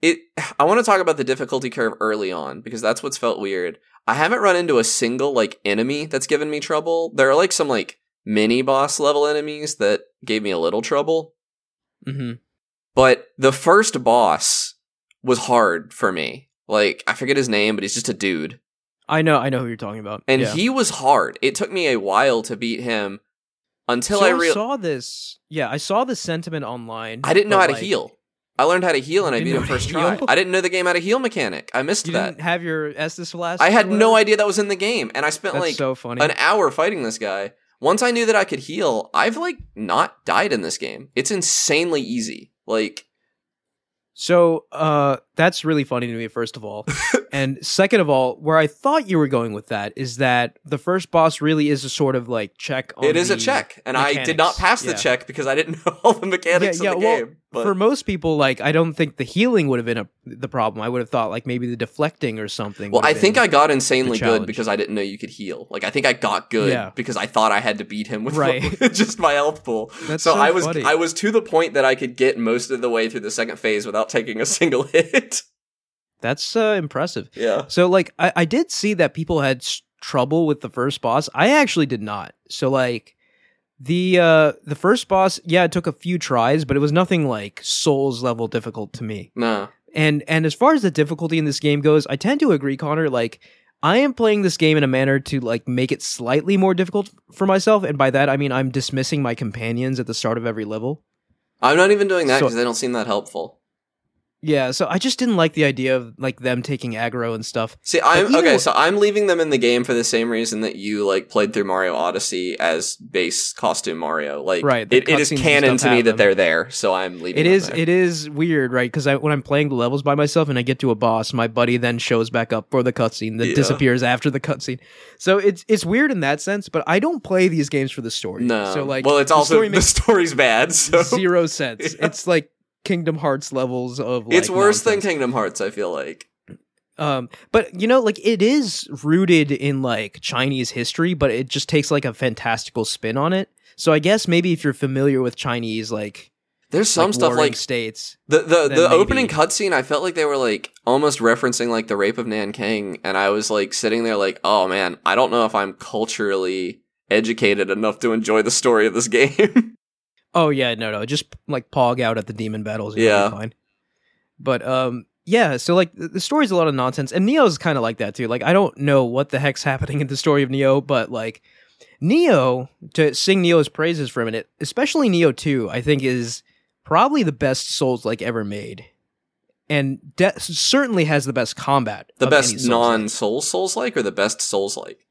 it I want to talk about the difficulty curve early on because that's what's felt weird. I haven't run into a single like enemy that's given me trouble. There are like some like mini boss level enemies that gave me a little trouble. hmm But the first boss was hard for me. Like I forget his name, but he's just a dude, I know. I know who you're talking about. and yeah. he was hard. It took me a while to beat him until so I I saw this. Yeah, I saw the sentiment online. I didn't know how to heal. I learned how to heal, and I beat him first try. I didn't know the game had a heal mechanic. I missed You that. didn't have your Estus Flask. I had no idea that was in the game, and I spent That's like so funny. an hour fighting this guy. Once I knew that I could heal, I've like not died in this game. It's insanely easy. Like So uh, that's really funny to me, first of all. and second of all, where I thought you were going with that is that the first boss really is a sort of like check on it is a check, and I did not pass the Yeah. check because I didn't know all the mechanics Yeah, of the well, game. But For most people, like I don't think the healing would have been a, the problem. I would have thought like maybe the deflecting or something. well, I think I got insanely good because I didn't know you could heal. Like I think I got good Yeah. because I thought I had to beat him with Right. just my health pool. That's so, so I was funny. I was to the point that I could get most of the way through the second phase without taking a single hit. that's uh, impressive. yeah. So like I, I did see that people had trouble with the first boss. I actually did not. So like the uh the first boss, yeah, it took a few tries, but it was nothing like Souls level difficult to me. No. And and as far as the difficulty in this game goes, I tend to agree, Connor. Like I am playing this game in a manner to like make it slightly more difficult for myself, and by that I mean I'm dismissing my companions at the start of every level. I'm not even doing that So- because they don't seem that helpful. Yeah, so I just didn't like the idea of like them taking aggro and stuff. See, I'm okay. So I'm leaving them in the game for the same reason that you like played through Mario Odyssey as base costume Mario. Like, Right, It, it is canon to me that they're there, so I'm leaving. It is there. it is weird, right? Because when I'm playing the levels by myself and I get to a boss, my buddy then shows back up for the cutscene that Yeah. disappears after the cutscene. So it's it's weird in that sense, but I don't play these games for the story. No. so like, well, it's the also story the story's bad. So zero sense. Yeah. It's like Kingdom Hearts levels of. Like, it's worse than. Kingdom Hearts. I feel like. Um, but you know, like it is rooted in like Chinese history, but it just takes like a fantastical spin on it. So I guess maybe if you're familiar with Chinese, like There's some like, stuff like states. the the, the opening cutscene. I felt like they were like almost referencing like the rape of Nanking, and I was like sitting there like, oh man, I don't know if I'm culturally educated enough to enjoy the story of this game. Oh yeah, no, no, just like pog out at the demon battles. And Yeah. fine. But um, yeah. So like the, the story's a lot of nonsense, and Nioh's kind of like that too. Like I don't know what the heck's happening in the story of Nioh, but like Nioh to sing Nioh's praises for a minute, especially Nioh Two, I think is probably the best Souls like ever made, and de- certainly has the best combat. the of any best Souls-like. non Souls Souls like, or the best Souls like.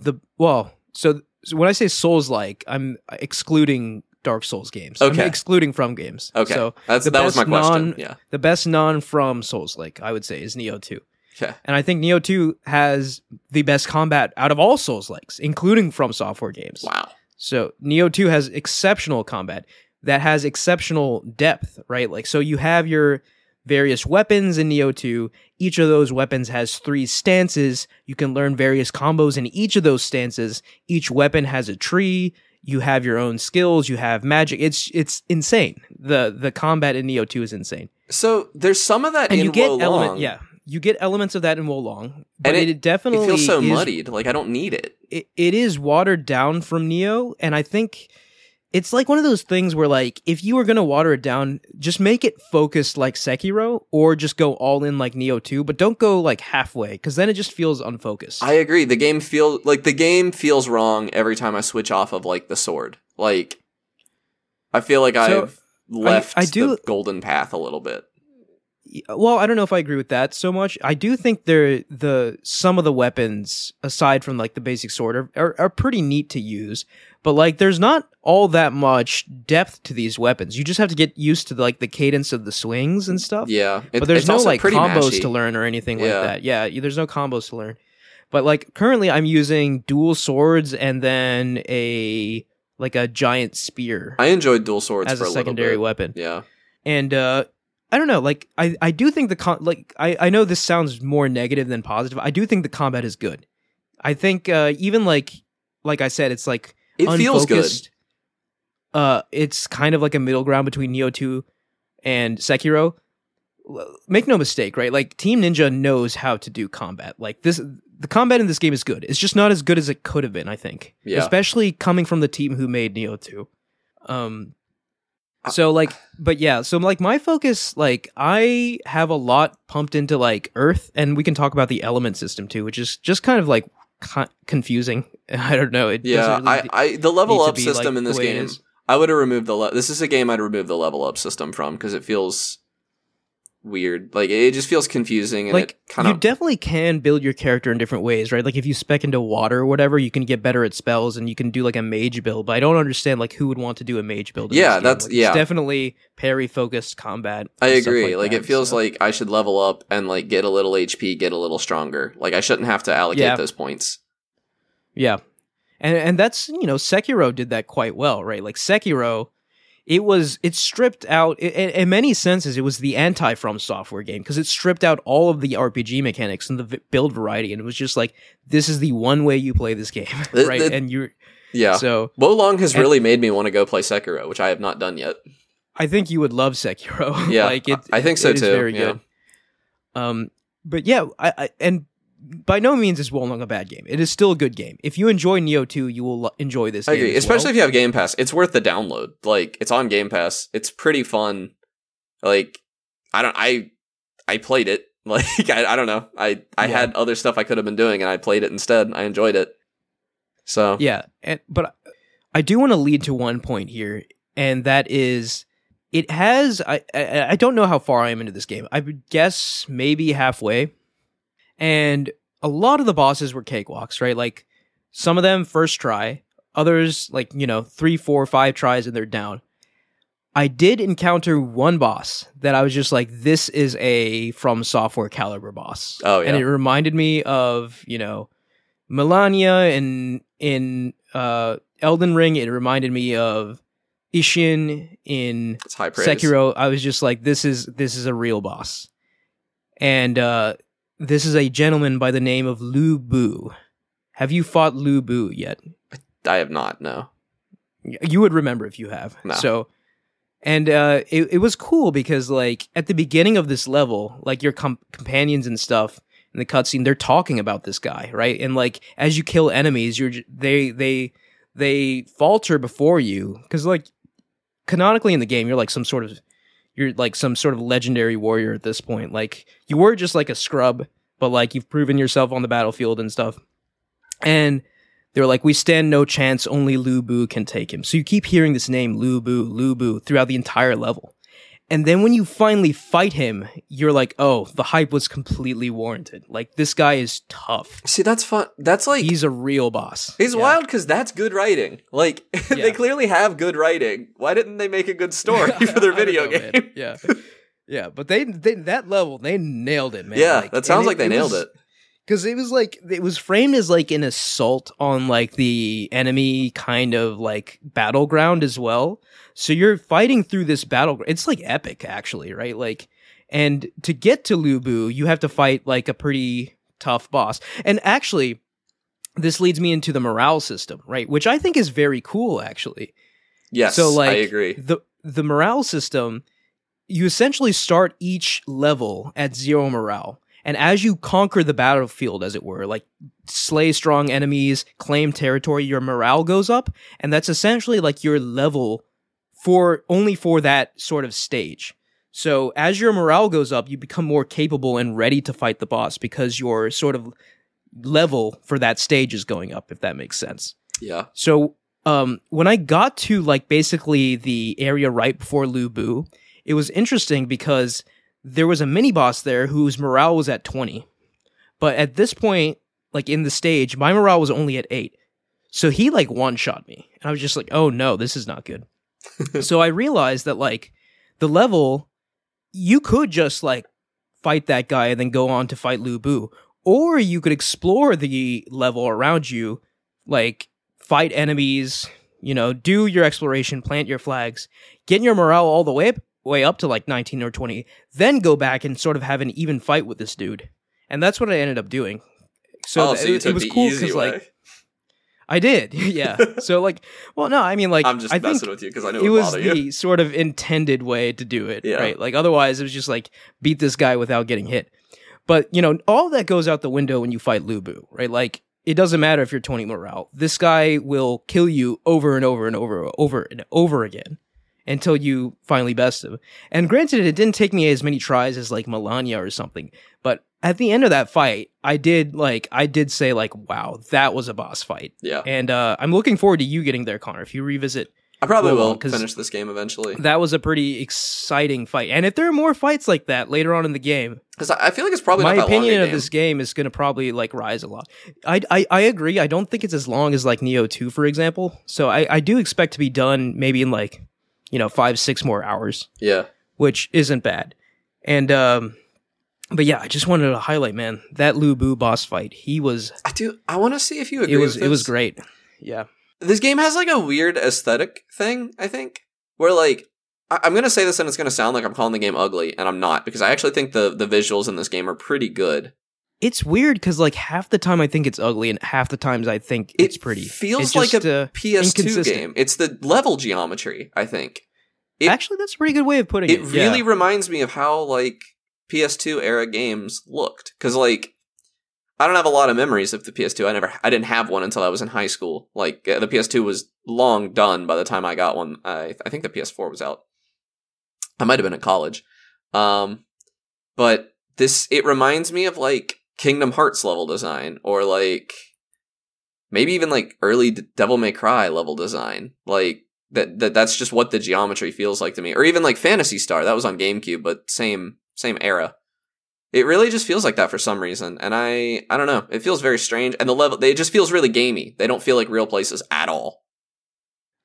the well. So, so when I say Souls like, I'm excluding Dark Souls games. I'm Okay. excluding from games. Okay, So that's that was my question. non- yeah. the best non from Souls like I would say is Nioh 2. Yeah. And I think Nioh 2 has the best combat out of all Souls likes, including from software games. Wow. So Nioh 2 has exceptional combat that has exceptional depth, right? Like so you have your various weapons in Nioh 2. Each of those weapons has three stances. You can learn various combos in each of those stances. Each weapon has a tree. You have your own skills, you have magic. It's it's insane. The the combat in Nioh 2 is insane. So there's some of that And in you get Wo element Long, yeah. You get elements of that in Wo Long, but And it, it- definitely It feels so is muddied. Like I don't need it. it, it is watered down from Nioh, and I think it's like one of those things where like if you were gonna water it down, just make it focused like Sekiro, or just go all in like Nioh 2, but don't go like halfway, because then it just feels unfocused. I agree. The game feel like the game feels wrong every time I switch off of like the sword. Like I feel like So, I've left I do- the golden path a little bit. Well, I don't know if I agree with that so much. I do think they're the some of the weapons aside from like the basic sword are, are, are pretty neat to use, but like there's not all that much depth to these weapons. You just have to get used to like the cadence of the swings and stuff. Yeah, it- but there's no like combos mashy. to learn or anything Yeah. like that. Yeah, there's no combos to learn. But like currently, I'm using dual swords and then a like a giant spear I enjoyed dual swords as for a a, secondary weapon. Yeah, And uh, I don't know, like I I do think the con like I I know this sounds more negative than positive. I do think the combat is good. I think uh, even like like I said, it's like it feels good. Uh, it's kind of like a middle ground between Nioh 2 and Sekiro. Make no mistake, right? Like Team Ninja knows how to do combat. Like this, the combat in this game is good. It's just not as good as it could have been. I think, Yeah. especially coming from the team who made Nioh 2. Um, so like, but yeah, so like my focus, like I have a lot pumped into like Earth, and we can talk about the element system too, which is just kind of like con- confusing. I don't know. It Yeah, really I, I the level up system like, in this game. is. I would have removed the. Le- this is a game I'd remove the level up system from because it feels weird. Like it just feels confusing and like kind you definitely can build your character in different ways, right? Like if you spec into water or whatever, you can get better at spells and you can do like a mage build. But I don't understand like who would want to do a mage build. Yeah, that's- Like, yeah. It's definitely parry focused combat. I agree. Like, that, it feels so- like I should level up and like get a little HP, get a little stronger. Like I shouldn't have to allocate Yeah. those points. Yeah. And and that's, you know, Sekiro did that quite well, right? Like Sekiro it was it stripped out i in, many senses it was the anti from software game because it stripped out all of the RPG mechanics and the v- build variety and it was just like this is the one way you play this game, right? the- and you're Yeah. so Long has and- really made me want to go play Sekiro, which I have not done yet. I think you would love Sekiro. Yeah, like it, I- think so it too, Very yeah. good. Um, but yeah, I, I and by no means is Wo Long a bad game. It is still a good game. If you enjoy Nioh 2, you will lo- enjoy this. I game agree, especially well. if you have Game Pass. It's worth the download. Like it's on Game Pass. It's pretty fun. Like I don't I I played it. Like I, I don't know. I I Yeah. had other stuff I could have been doing and I played it instead. I enjoyed it. So Yeah, and but I do want to lead to one point here, and that is it has. I, I I don't know how far I am into this game. I would guess maybe halfway, and a lot of the bosses were cakewalks, right? Like some of them first try, others like you know three, four, five tries, and they're down. I did encounter one boss that I was just like, this is a from software caliber boss. Oh, yeah. And it reminded me of, you know, Malenia in in uh Elden Ring. It reminded me of Isshin in it's high praise. Sekiro. I was just like, this is this is a real boss. And uh this is a gentleman by the name of Lu Bu. Have you fought Lu Bu yet? I have not. No. you would remember if you have. No. So, and uh, it it was cool because like at the beginning of this level, like your com- companions and stuff in the cutscene, they're talking about this guy, right? And like as you kill enemies, you're j- they they they falter before you because like canonically in the game, you're like some sort of you're like some sort of legendary warrior at this point. Like you were just like a scrub, but like you've proven yourself on the battlefield and stuff. And they were like, we stand no chance, only Lu Bu can take him. So you keep hearing this name, Lu Bu, Lu Bu, throughout the entire level. And then when you finally fight him, you're like, oh, the hype was completely warranted. Like, this guy is tough. See, that's fun. That's like He's a real boss. He's Yeah. wild because that's good writing. Like they clearly have good writing. Why didn't they make a good story for their video know, man. game? Yeah. Yeah, but they, they that level they nailed it, man. yeah, Like, that sounds like they nailed was- it. Because it was like it was framed as like an assault on like the enemy kind of like battleground as well. So you're fighting through this battle it's like epic actually right? Like and to get to Lu Bu you have to fight like a pretty tough boss. And actually this leads me into the morale system right? Which i think is very cool actually. Yes, so like I agree. the the morale system you essentially start each level at zero morale and as you conquer the battlefield as it were like slay strong enemies claim territory your morale goes up. And that's essentially like your level for only for that sort of stage. So as your morale goes up you become more capable and ready to fight the boss because your sort of level for that stage is going up if that makes sense. Yeah, so um, when I got to like basically the area right before Lu Bu, it was interesting because there was a mini boss there whose morale was at 20. But at this point, like in the stage, my morale was only at 8. So he like one shot me. And I was just like, oh no, this is not good. so I realized that like the level, you could just like fight that guy and then go on to fight Lu Bu. Or you could explore the level around you, like fight enemies, you know, do your exploration, plant your flags, get your morale all the way up, way up to like 19 or 20, then go back and sort of have an even fight with this dude. And that's what I ended up doing. So, oh, so it, it was cool because like I did, yeah. so like, well, no, I mean like I'm just I messing with you because I know it it was the you. sort of intended way to do it, Yeah. right? Like otherwise, it was just like beat this guy without getting hit. But you know, all that goes out the window when you fight Lu Bu, right? Like it doesn't matter if you're 20 morale. This guy will kill you over and over and over, over and over again until you finally best him. And granted, it didn't take me as many tries as like Malenia or something, but at the end of that fight, I did like I did say like, wow, that was a boss fight. Yeah, And uh, I'm looking forward to you getting there, Connor. If you revisit I probably well, will finish this game eventually that was a pretty exciting fight. And if there are more fights like that later on in the game, because I feel like it's probably my opinion of game. this game is going to probably like rise a lot. I, I I agree. I don't think it's as long as like Nioh Two, for example. So I I do expect to be done maybe in like you know five six more hours, Yeah, which isn't bad. And um, but yeah, I just wanted to highlight, man, that Lu Bu boss fight. He was I do. I want to see if you agree. it was it was great. Yeah. this game has like a weird aesthetic thing i think where like I- i'm gonna say this and it's gonna sound like i'm calling the game ugly and i'm not because i actually think the the visuals in this game are pretty good It's weird because like half the time I think it's ugly, and half the times I think it it's pretty. feels It like just, a uh, ps2 game. It's the level geometry i think. It- Actually, that's a pretty good way of putting it. it yeah. really reminds me of how like ps2 era games looked. Because like i don't have a lot of memories of the ps2 i never i didn't have one until i was in high school. Like uh, the ps2 was long done by the time i got one. I, I think the ps4 was out. I might have been in college. Um but this it reminds me of like kingdom hearts level design or like maybe even like early devil may cry level design like that, that that's just what the geometry feels like to me. Or even like Phantasy Star that was on gamecube but same same era. It really just feels like that for some reason and i i don't know. It feels very strange and the level they just feels really gamey. They don't feel like real places at all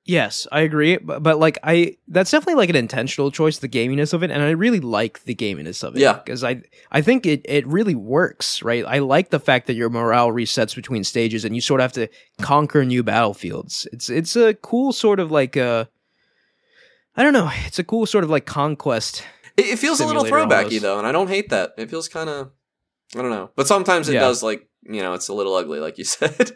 Yes, I agree, but, but like I that's definitely like an intentional choice the gaminess of it and I really like the gaminess of it Yeah. because I I think it it really works, right? I like the fact that your morale resets between stages and you sort of have to conquer new battlefields. It's it's a cool sort of like uh I don't know, it's a cool sort of like conquest. it, it feels a little throwbacky though and i don't hate that it feels kind of i don't know but sometimes it Yeah. does like you know it's a little ugly like you said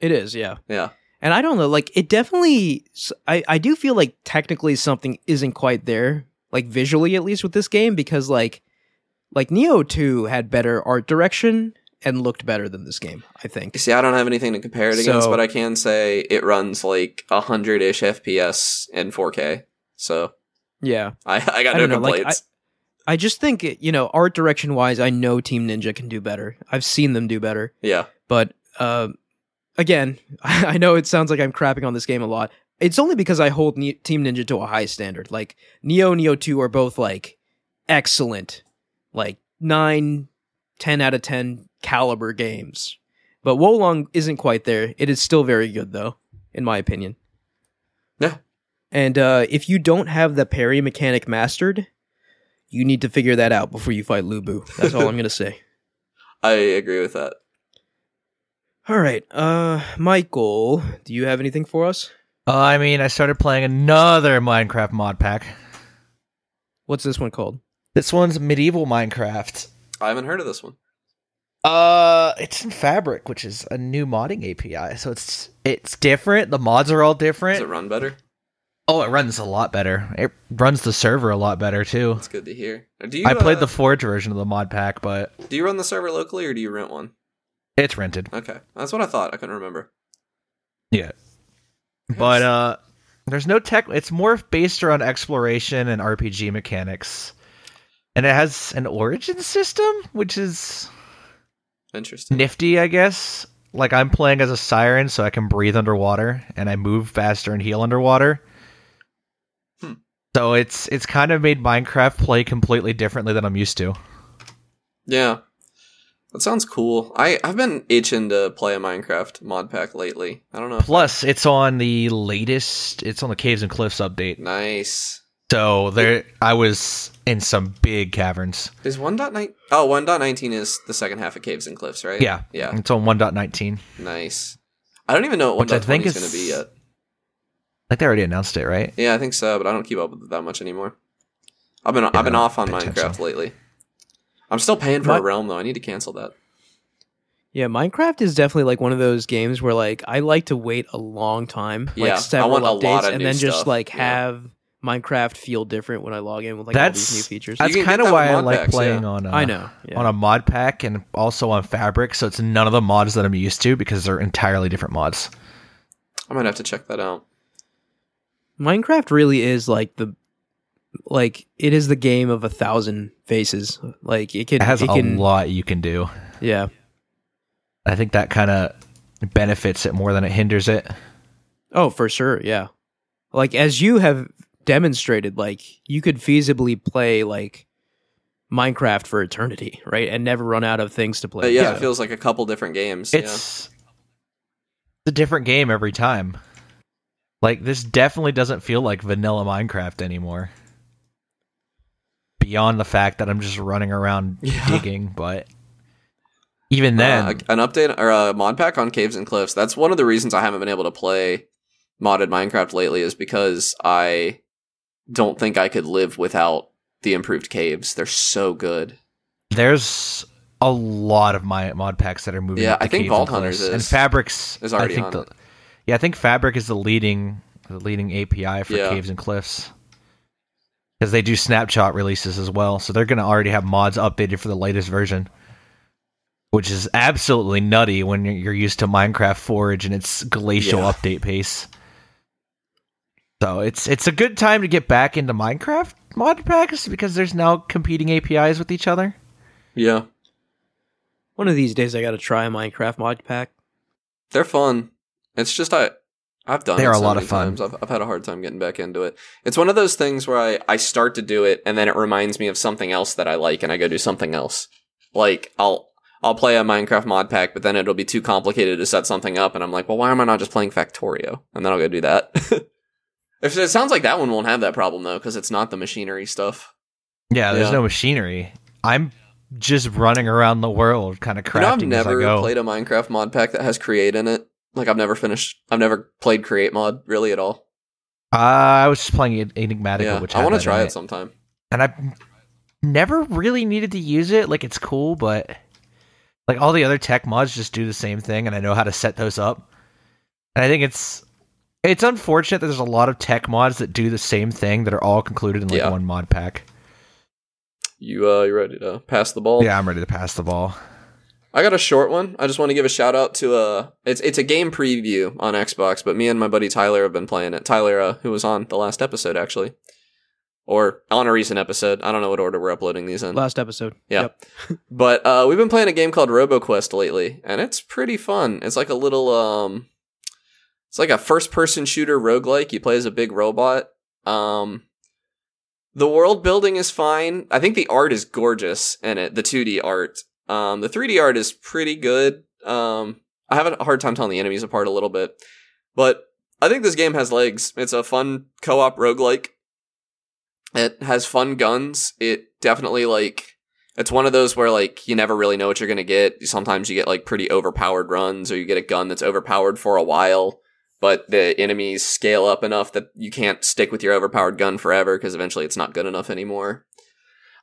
It is, yeah. yeah And I don't know, like it definitely. I I do feel like technically something isn't quite there, like visually at least with this game, because like like Nioh Two had better art direction and looked better than this game. I think. See, I don't have anything to compare it against, So- but I can say it runs like a hundred ish FPS in 4K. So Yeah, I, I got I no know, like, complaints. I just think you know art direction wise, I know Team Ninja can do better. I've seen them do better, yeah, but uh, again, I know it sounds like I'm crapping on this game a lot. It's only because I hold Ne- Team Ninja to a high standard. Like Nioh, Nioh Two are both like excellent, like nine, 10 out of ten caliber games. But Wo Long isn't quite there. It is still very good though, in my opinion. Yeah. And uh, if you don't have the parry mechanic mastered, You need to figure that out before you fight Lu Bu. That's all I'm gonna say. I agree with that. All right, uh, Michael, do you have anything for us? Uh, I mean, I started playing another Minecraft mod pack. What's this one called? This one's medieval Minecraft. I haven't heard of this one. Uh, it's in Fabric, which is a new modding API. So it's it's different. The mods are all different. Does different. it run better? oh, it runs a lot better. It runs the server a lot better too. It's good to hear. Do you, I played uh, the Forge version of the mod pack, but Do you run the server locally or do you rent one? It's rented. Okay, that's what I thought. I couldn't remember. Yeah. But uh there's no tech it's more based around exploration and RPG mechanics. And it has an origin system, which is Interesting. nifty, I guess. Like I'm playing as a siren so I can breathe underwater and I move faster and heal underwater. Hmm. So it's it's kind of made Minecraft play completely differently than I'm used to. Yeah, that sounds cool. I I've been itching to play a Minecraft mod pack lately. I don't know. Plus, it's on the latest. It's on the Caves and Cliffs update. Nice. So there, I was in some big caverns. Is 1.9? Oh, 1.19 is the second half of Caves and Cliffs, right? Yeah, Yeah. It's on 1.19. Nice. I don't even know what I 1.20 think is going to be yet. Like they already announced it, right? Yeah, I think so, but I don't keep up with it that much anymore. I've been I've been off on. Minecraft lately. I'm still paying for My- a realm though. I need to cancel that. Yeah, Minecraft is definitely like one of those games where like I like to wait a long time, Yeah, I like several want a updates, lot of and new then just stuff, like yeah. have Minecraft feel different when I log in with like all these new features. That's kind of that why I like packs, playing yeah. on. Uh, I know. Yeah. on a mod pack and also on Fabric. So it's none of the mods that I'm used to because they're entirely different mods. I might have to check that out. Minecraft really is like the like it is the game of a thousand faces. Like it can It has it a can lot you can do. yeah. I think that kind of benefits it more than it hinders it. Oh, for sure, yeah. Like as you have demonstrated, like you could feasibly play like Minecraft for eternity, right? And never run out of things to play. But yeah, Yeah. it feels like a couple different games. It's a different game every time. Like this definitely doesn't feel like vanilla Minecraft anymore. Beyond the fact that I'm just running around Yeah. digging, but even yeah. then, Uh, an update or a mod pack on Caves and Cliffs. That's one of the reasons I haven't been able to play modded Minecraft lately is because I don't think I could live without the improved caves. They're so good. there's a lot of my mod packs that are moving. Yeah, up I think Caves Vault and Hunters Cliffs. and Fabrics is already I think on the, it. Yeah, I think Fabric is the leading the leading API for Yeah. Caves and Cliffs. Because they do snapshot releases as well, so they're going to already have mods updated for the latest version, which is absolutely nutty when you're- you're used to Minecraft Forge and its glacial Yeah. update pace. So it's it's a good time to get back into Minecraft mod packs because there's now competing APIs with each other. Yeah. One of these days I gotta try a Minecraft mod pack. They're fun. It's just I I've done They it are a so lot of fun. times. I've, I've had a hard time getting back into it. It's one of those things where I, I start to do it and then it reminds me of something else that I like and I go do something else. Like I'll I'll play a Minecraft mod pack, but then it'll be too complicated to set something up and I'm like, well why am I not just playing Factorio? And then I'll go do that. if it sounds like that one won't have that problem though, because it's not the machinery stuff. Yeah, there's Yeah. no machinery. I'm just running around the world, kind of You know, I've crafting as I never played a Minecraft mod pack that has create in it. Like I've never finished I've never played create mod really at all. Uh, I was just playing En- Enigmatica, yeah, which I want to try it sometime. and I never really needed to use it. Like it's cool, but like all the other tech mods just do the same thing, and I know how to set those up. And I think it's it's unfortunate that there's a lot of tech mods that do the same thing that are all concluded in like Yeah. one mod pack. You uh, you ready to pass the ball? Yeah, I'm ready to pass the ball. I got a short one. I just want to give a shout out to uh it's it's a game preview on Xbox, but me and my buddy Tyler have been playing it. Tyler, uh, who was on the last episode actually, or on a recent episode. I don't know what order we're uploading these in. Last episode. Yeah. Yep. But uh, we've been playing a game called RoboQuest lately, and it's pretty fun. It's like a little um, it's like a first-person shooter roguelike. You play as a big robot. Um, the world building is fine. I think the art is gorgeous in it. The 2D art. Um, the 3D art is pretty good. Um, I have a hard time telling the enemies apart a little bit, but I think this game has legs. It's a fun co-op roguelike. It has fun guns. It definitely like it's one of those where like you never really know what you're gonna get. Sometimes you get like pretty overpowered runs, or you get a gun that's overpowered for a while, but the enemies scale up enough that you can't stick with your overpowered gun forever because eventually it's not good enough anymore.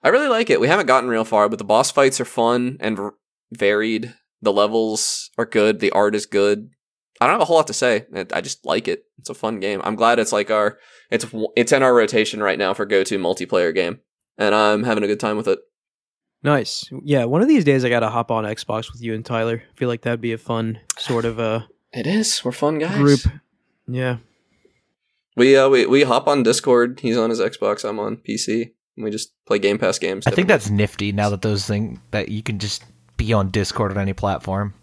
I really like it. We haven't gotten real far, but the boss fights are fun and r- varied. The levels are good. The art is good. I don't have a whole lot to say. I just like it. It's a fun game. I'm glad it's like our it's it's in our rotation right now for go to multiplayer game, and I'm having a good time with it. Nice. Yeah, one of these days I gotta hop on Xbox with you and Tyler. I feel like that'd be a fun sort of uh It is. We're fun guys. group. Yeah. We uh we we hop on Discord. He's on his Xbox. I'm on PC. And we just play Game Pass games. I think that's nifty now that those things that you can just be on Discord on any platform.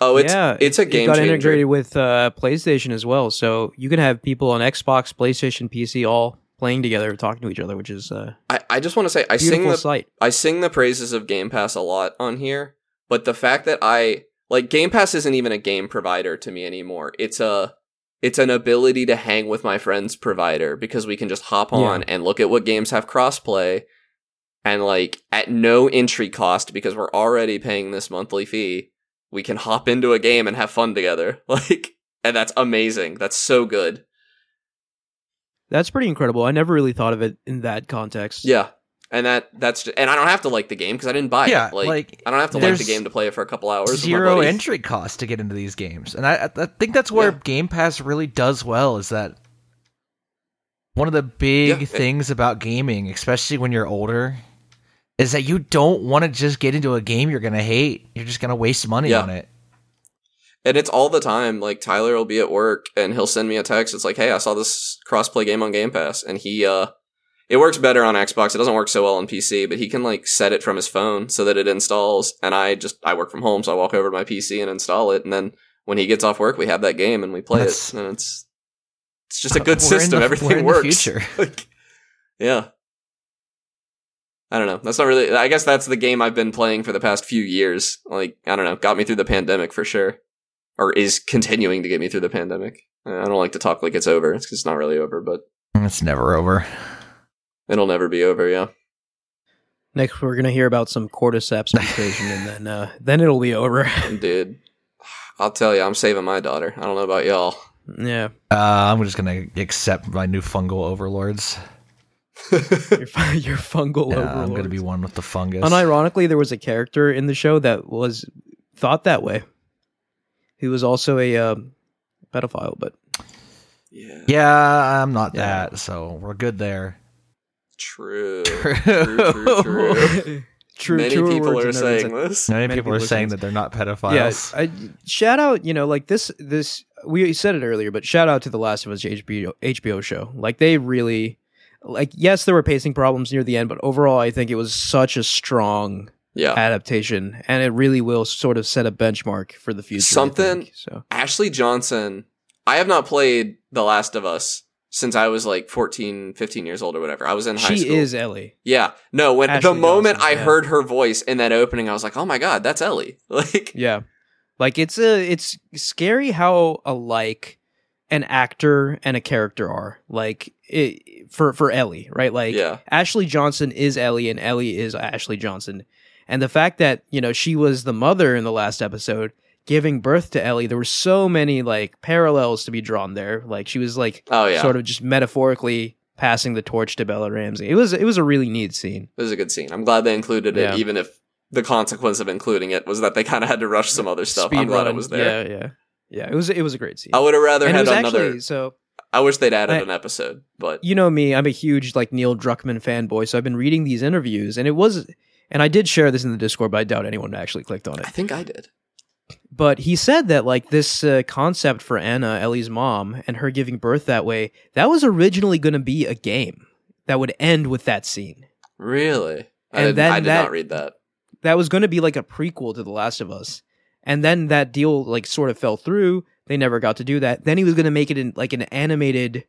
oh it's yeah, it's a game It got changer. integrated with uh, PlayStation as well, so you can have people on Xbox, PlayStation, PC all playing together, talking to each other, which is I I just want to say I sing the sight. I sing the praises of Game Pass a lot on here, but the fact that I like Game Pass isn't even a game provider to me anymore. It's a it's an ability to hang with my friend's provider because we can just hop on and look at what games have crossplay and like at no entry cost because we're already paying this monthly fee, we can hop into a game and have fun together. Like and that's amazing. That's so good. That's pretty incredible. I never really thought of it in that context. Yeah. And that that's and I don't have to like the game because I didn't buy Yeah, it. Like, like, I don't have to like the game to play it for a couple hours. Zero entry cost to get into these games, and I, I think that's where Yeah. Game Pass really does well. Is that one of the big Yeah, it- things about gaming, especially when you're older, is that you don't want to just get into a game you're gonna hate. You're just gonna waste money on it. And it's all the time. Like Tyler will be at work and he'll send me a text. It's like, "Hey, I saw this crossplay game on Game Pass." And he uh it works better on Xbox. It doesn't work so well on PC, but he can like set it from his phone so that it installs. And I just I work from home, so I walk over to my PC and install it. And then when he gets off work, we have that game and we play That's- it. And it's it's just a good system. the- Everything we're in the works. Like, yeah. I don't know. That's not really. I guess that's the game I've been playing for the past few years. Like I don't know, got me through the pandemic for sure, or is continuing to get me through the pandemic. I don't like to talk like it's over. It's it's not really over, but It's never over. It'll never be over. Yeah. Next, we're gonna hear about some cordyceps mutation, and then uh, then it'll be over. Dude, I'll tell you, I'm saving my daughter. I don't know about y'all. yeah, Uh, I'm just gonna accept my new fungal overlords. your, fu- your fungal Yeah, overlords. I'm gonna be one with the fungus. Unironically, there was a character in the show that was thought that way. He was also a um, pedophile, but yeah. yeah, I'm not Yeah. that, so we're good there. True. True. True. True. True. true. Many truer people words are have saying this. Many, Many people are people are saying saying that they're not Yeah, pedophiles. I, shout out. You know, like this. This we said it earlier, but shout out to the Last of Us HBO HBO show. Like they really, like yes, there were pacing problems near the end, but overall, I think it was such a strong Yeah. adaptation, and it really will sort of set a benchmark for the future. Something- think. So Ashley Johnson, I have not played The Last of Us since I was like 14, 15 years old or whatever. I was in high she school. is Ellie. Yeah. No, when the moment Johnson, I yeah. heard her voice in that opening, I was like, "Oh my god, that's Ellie!" Like, Yeah. Like it's a it's scary how alike an actor and a character are. Like it, for for Ellie, right? Like yeah, Ashley Johnson is Ellie and Ellie is Ashley Johnson. And the fact that, you know, she was the mother in the last episode giving birth to Ellie, there were so many like parallels to be drawn there. Like she was like oh yeah, sort of just metaphorically passing the torch to Bella Ramsey. It was it was a really neat scene. it was a good scene. I'm glad they included it, Yeah. even if the consequence of including it was that they kind of had to rush some other stuff. I'm Speed glad it was there. Yeah, yeah. Yeah, it was it was a great scene. I would have rather and had another. actually so I wish they'd added I- an episode, but you know me, I'm a huge like Neil Druckmann fanboy, so I've been reading these interviews, and it was, and I did share this in the Discord, but I doubt anyone actually clicked on it. I think I did. But he said that like this uh, concept for Anna, Ellie's mom, and her giving birth that way, that was originally going to be a game that would end with that scene. Really? I, And then I did that- not read that. That was going to be like a prequel to The Last of Us, and then that deal like sort of fell through. They never got to do that. Then he was going to make it in like an animated.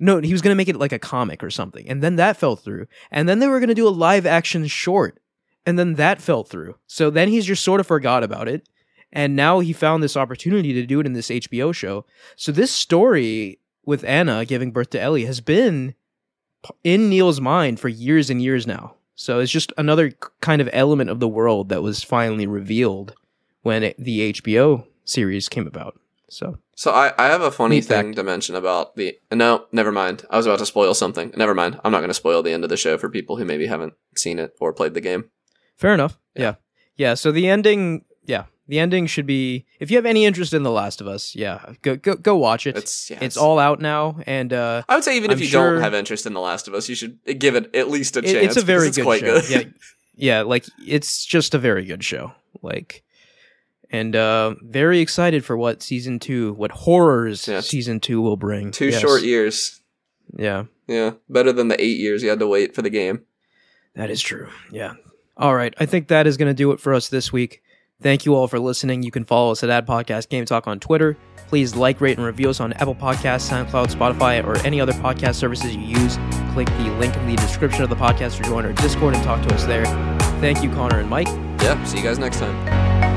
No, he was going to make it like a comic or something, and then that fell through. And then they were going to do a live action short, and then that fell through. So then he's just sort of forgot about it, and now he found this opportunity to do it in this HBO show. So this story with Anna giving birth to Ellie has been in Neil's mind for years and years now. So it's just another kind of element of the world that was finally revealed when it, the HBO series came about. So So I, I have a funny thing fact. to mention about the. No, never mind. I was about to spoil something. Never mind. I'm not going to spoil the end of the show for people who maybe haven't seen it or played the game. fair enough. Yeah. Yeah. yeah. So the ending, yeah, the ending should be. If you have any interest in The Last of Us, yeah, go go go watch it. It's yeah, it's all out now, and uh, I would say even if I'm you sure- don't have interest in The Last of Us, you should give it at least a it- chance. it's a very it's good quite show. good. yeah, yeah, like it's just a very good show. Like, and uh, very excited for what season two, what horrors Yeah. season two will bring. Two Yes. short years. Yeah, Yeah, better than the eight years you had to wait for the game. that is true. Yeah. All right, I think that is going to do it for us this week. Thank you all for listening. You can follow us at Ad Podcast Game Talk on Twitter. Please like, rate, and review us on Apple Podcasts, SoundCloud, Spotify, or any other podcast services you use. Click the link in the description of the podcast to join our Discord and talk to us there. Thank you, Connor and Mike. Yeah, see you guys next time.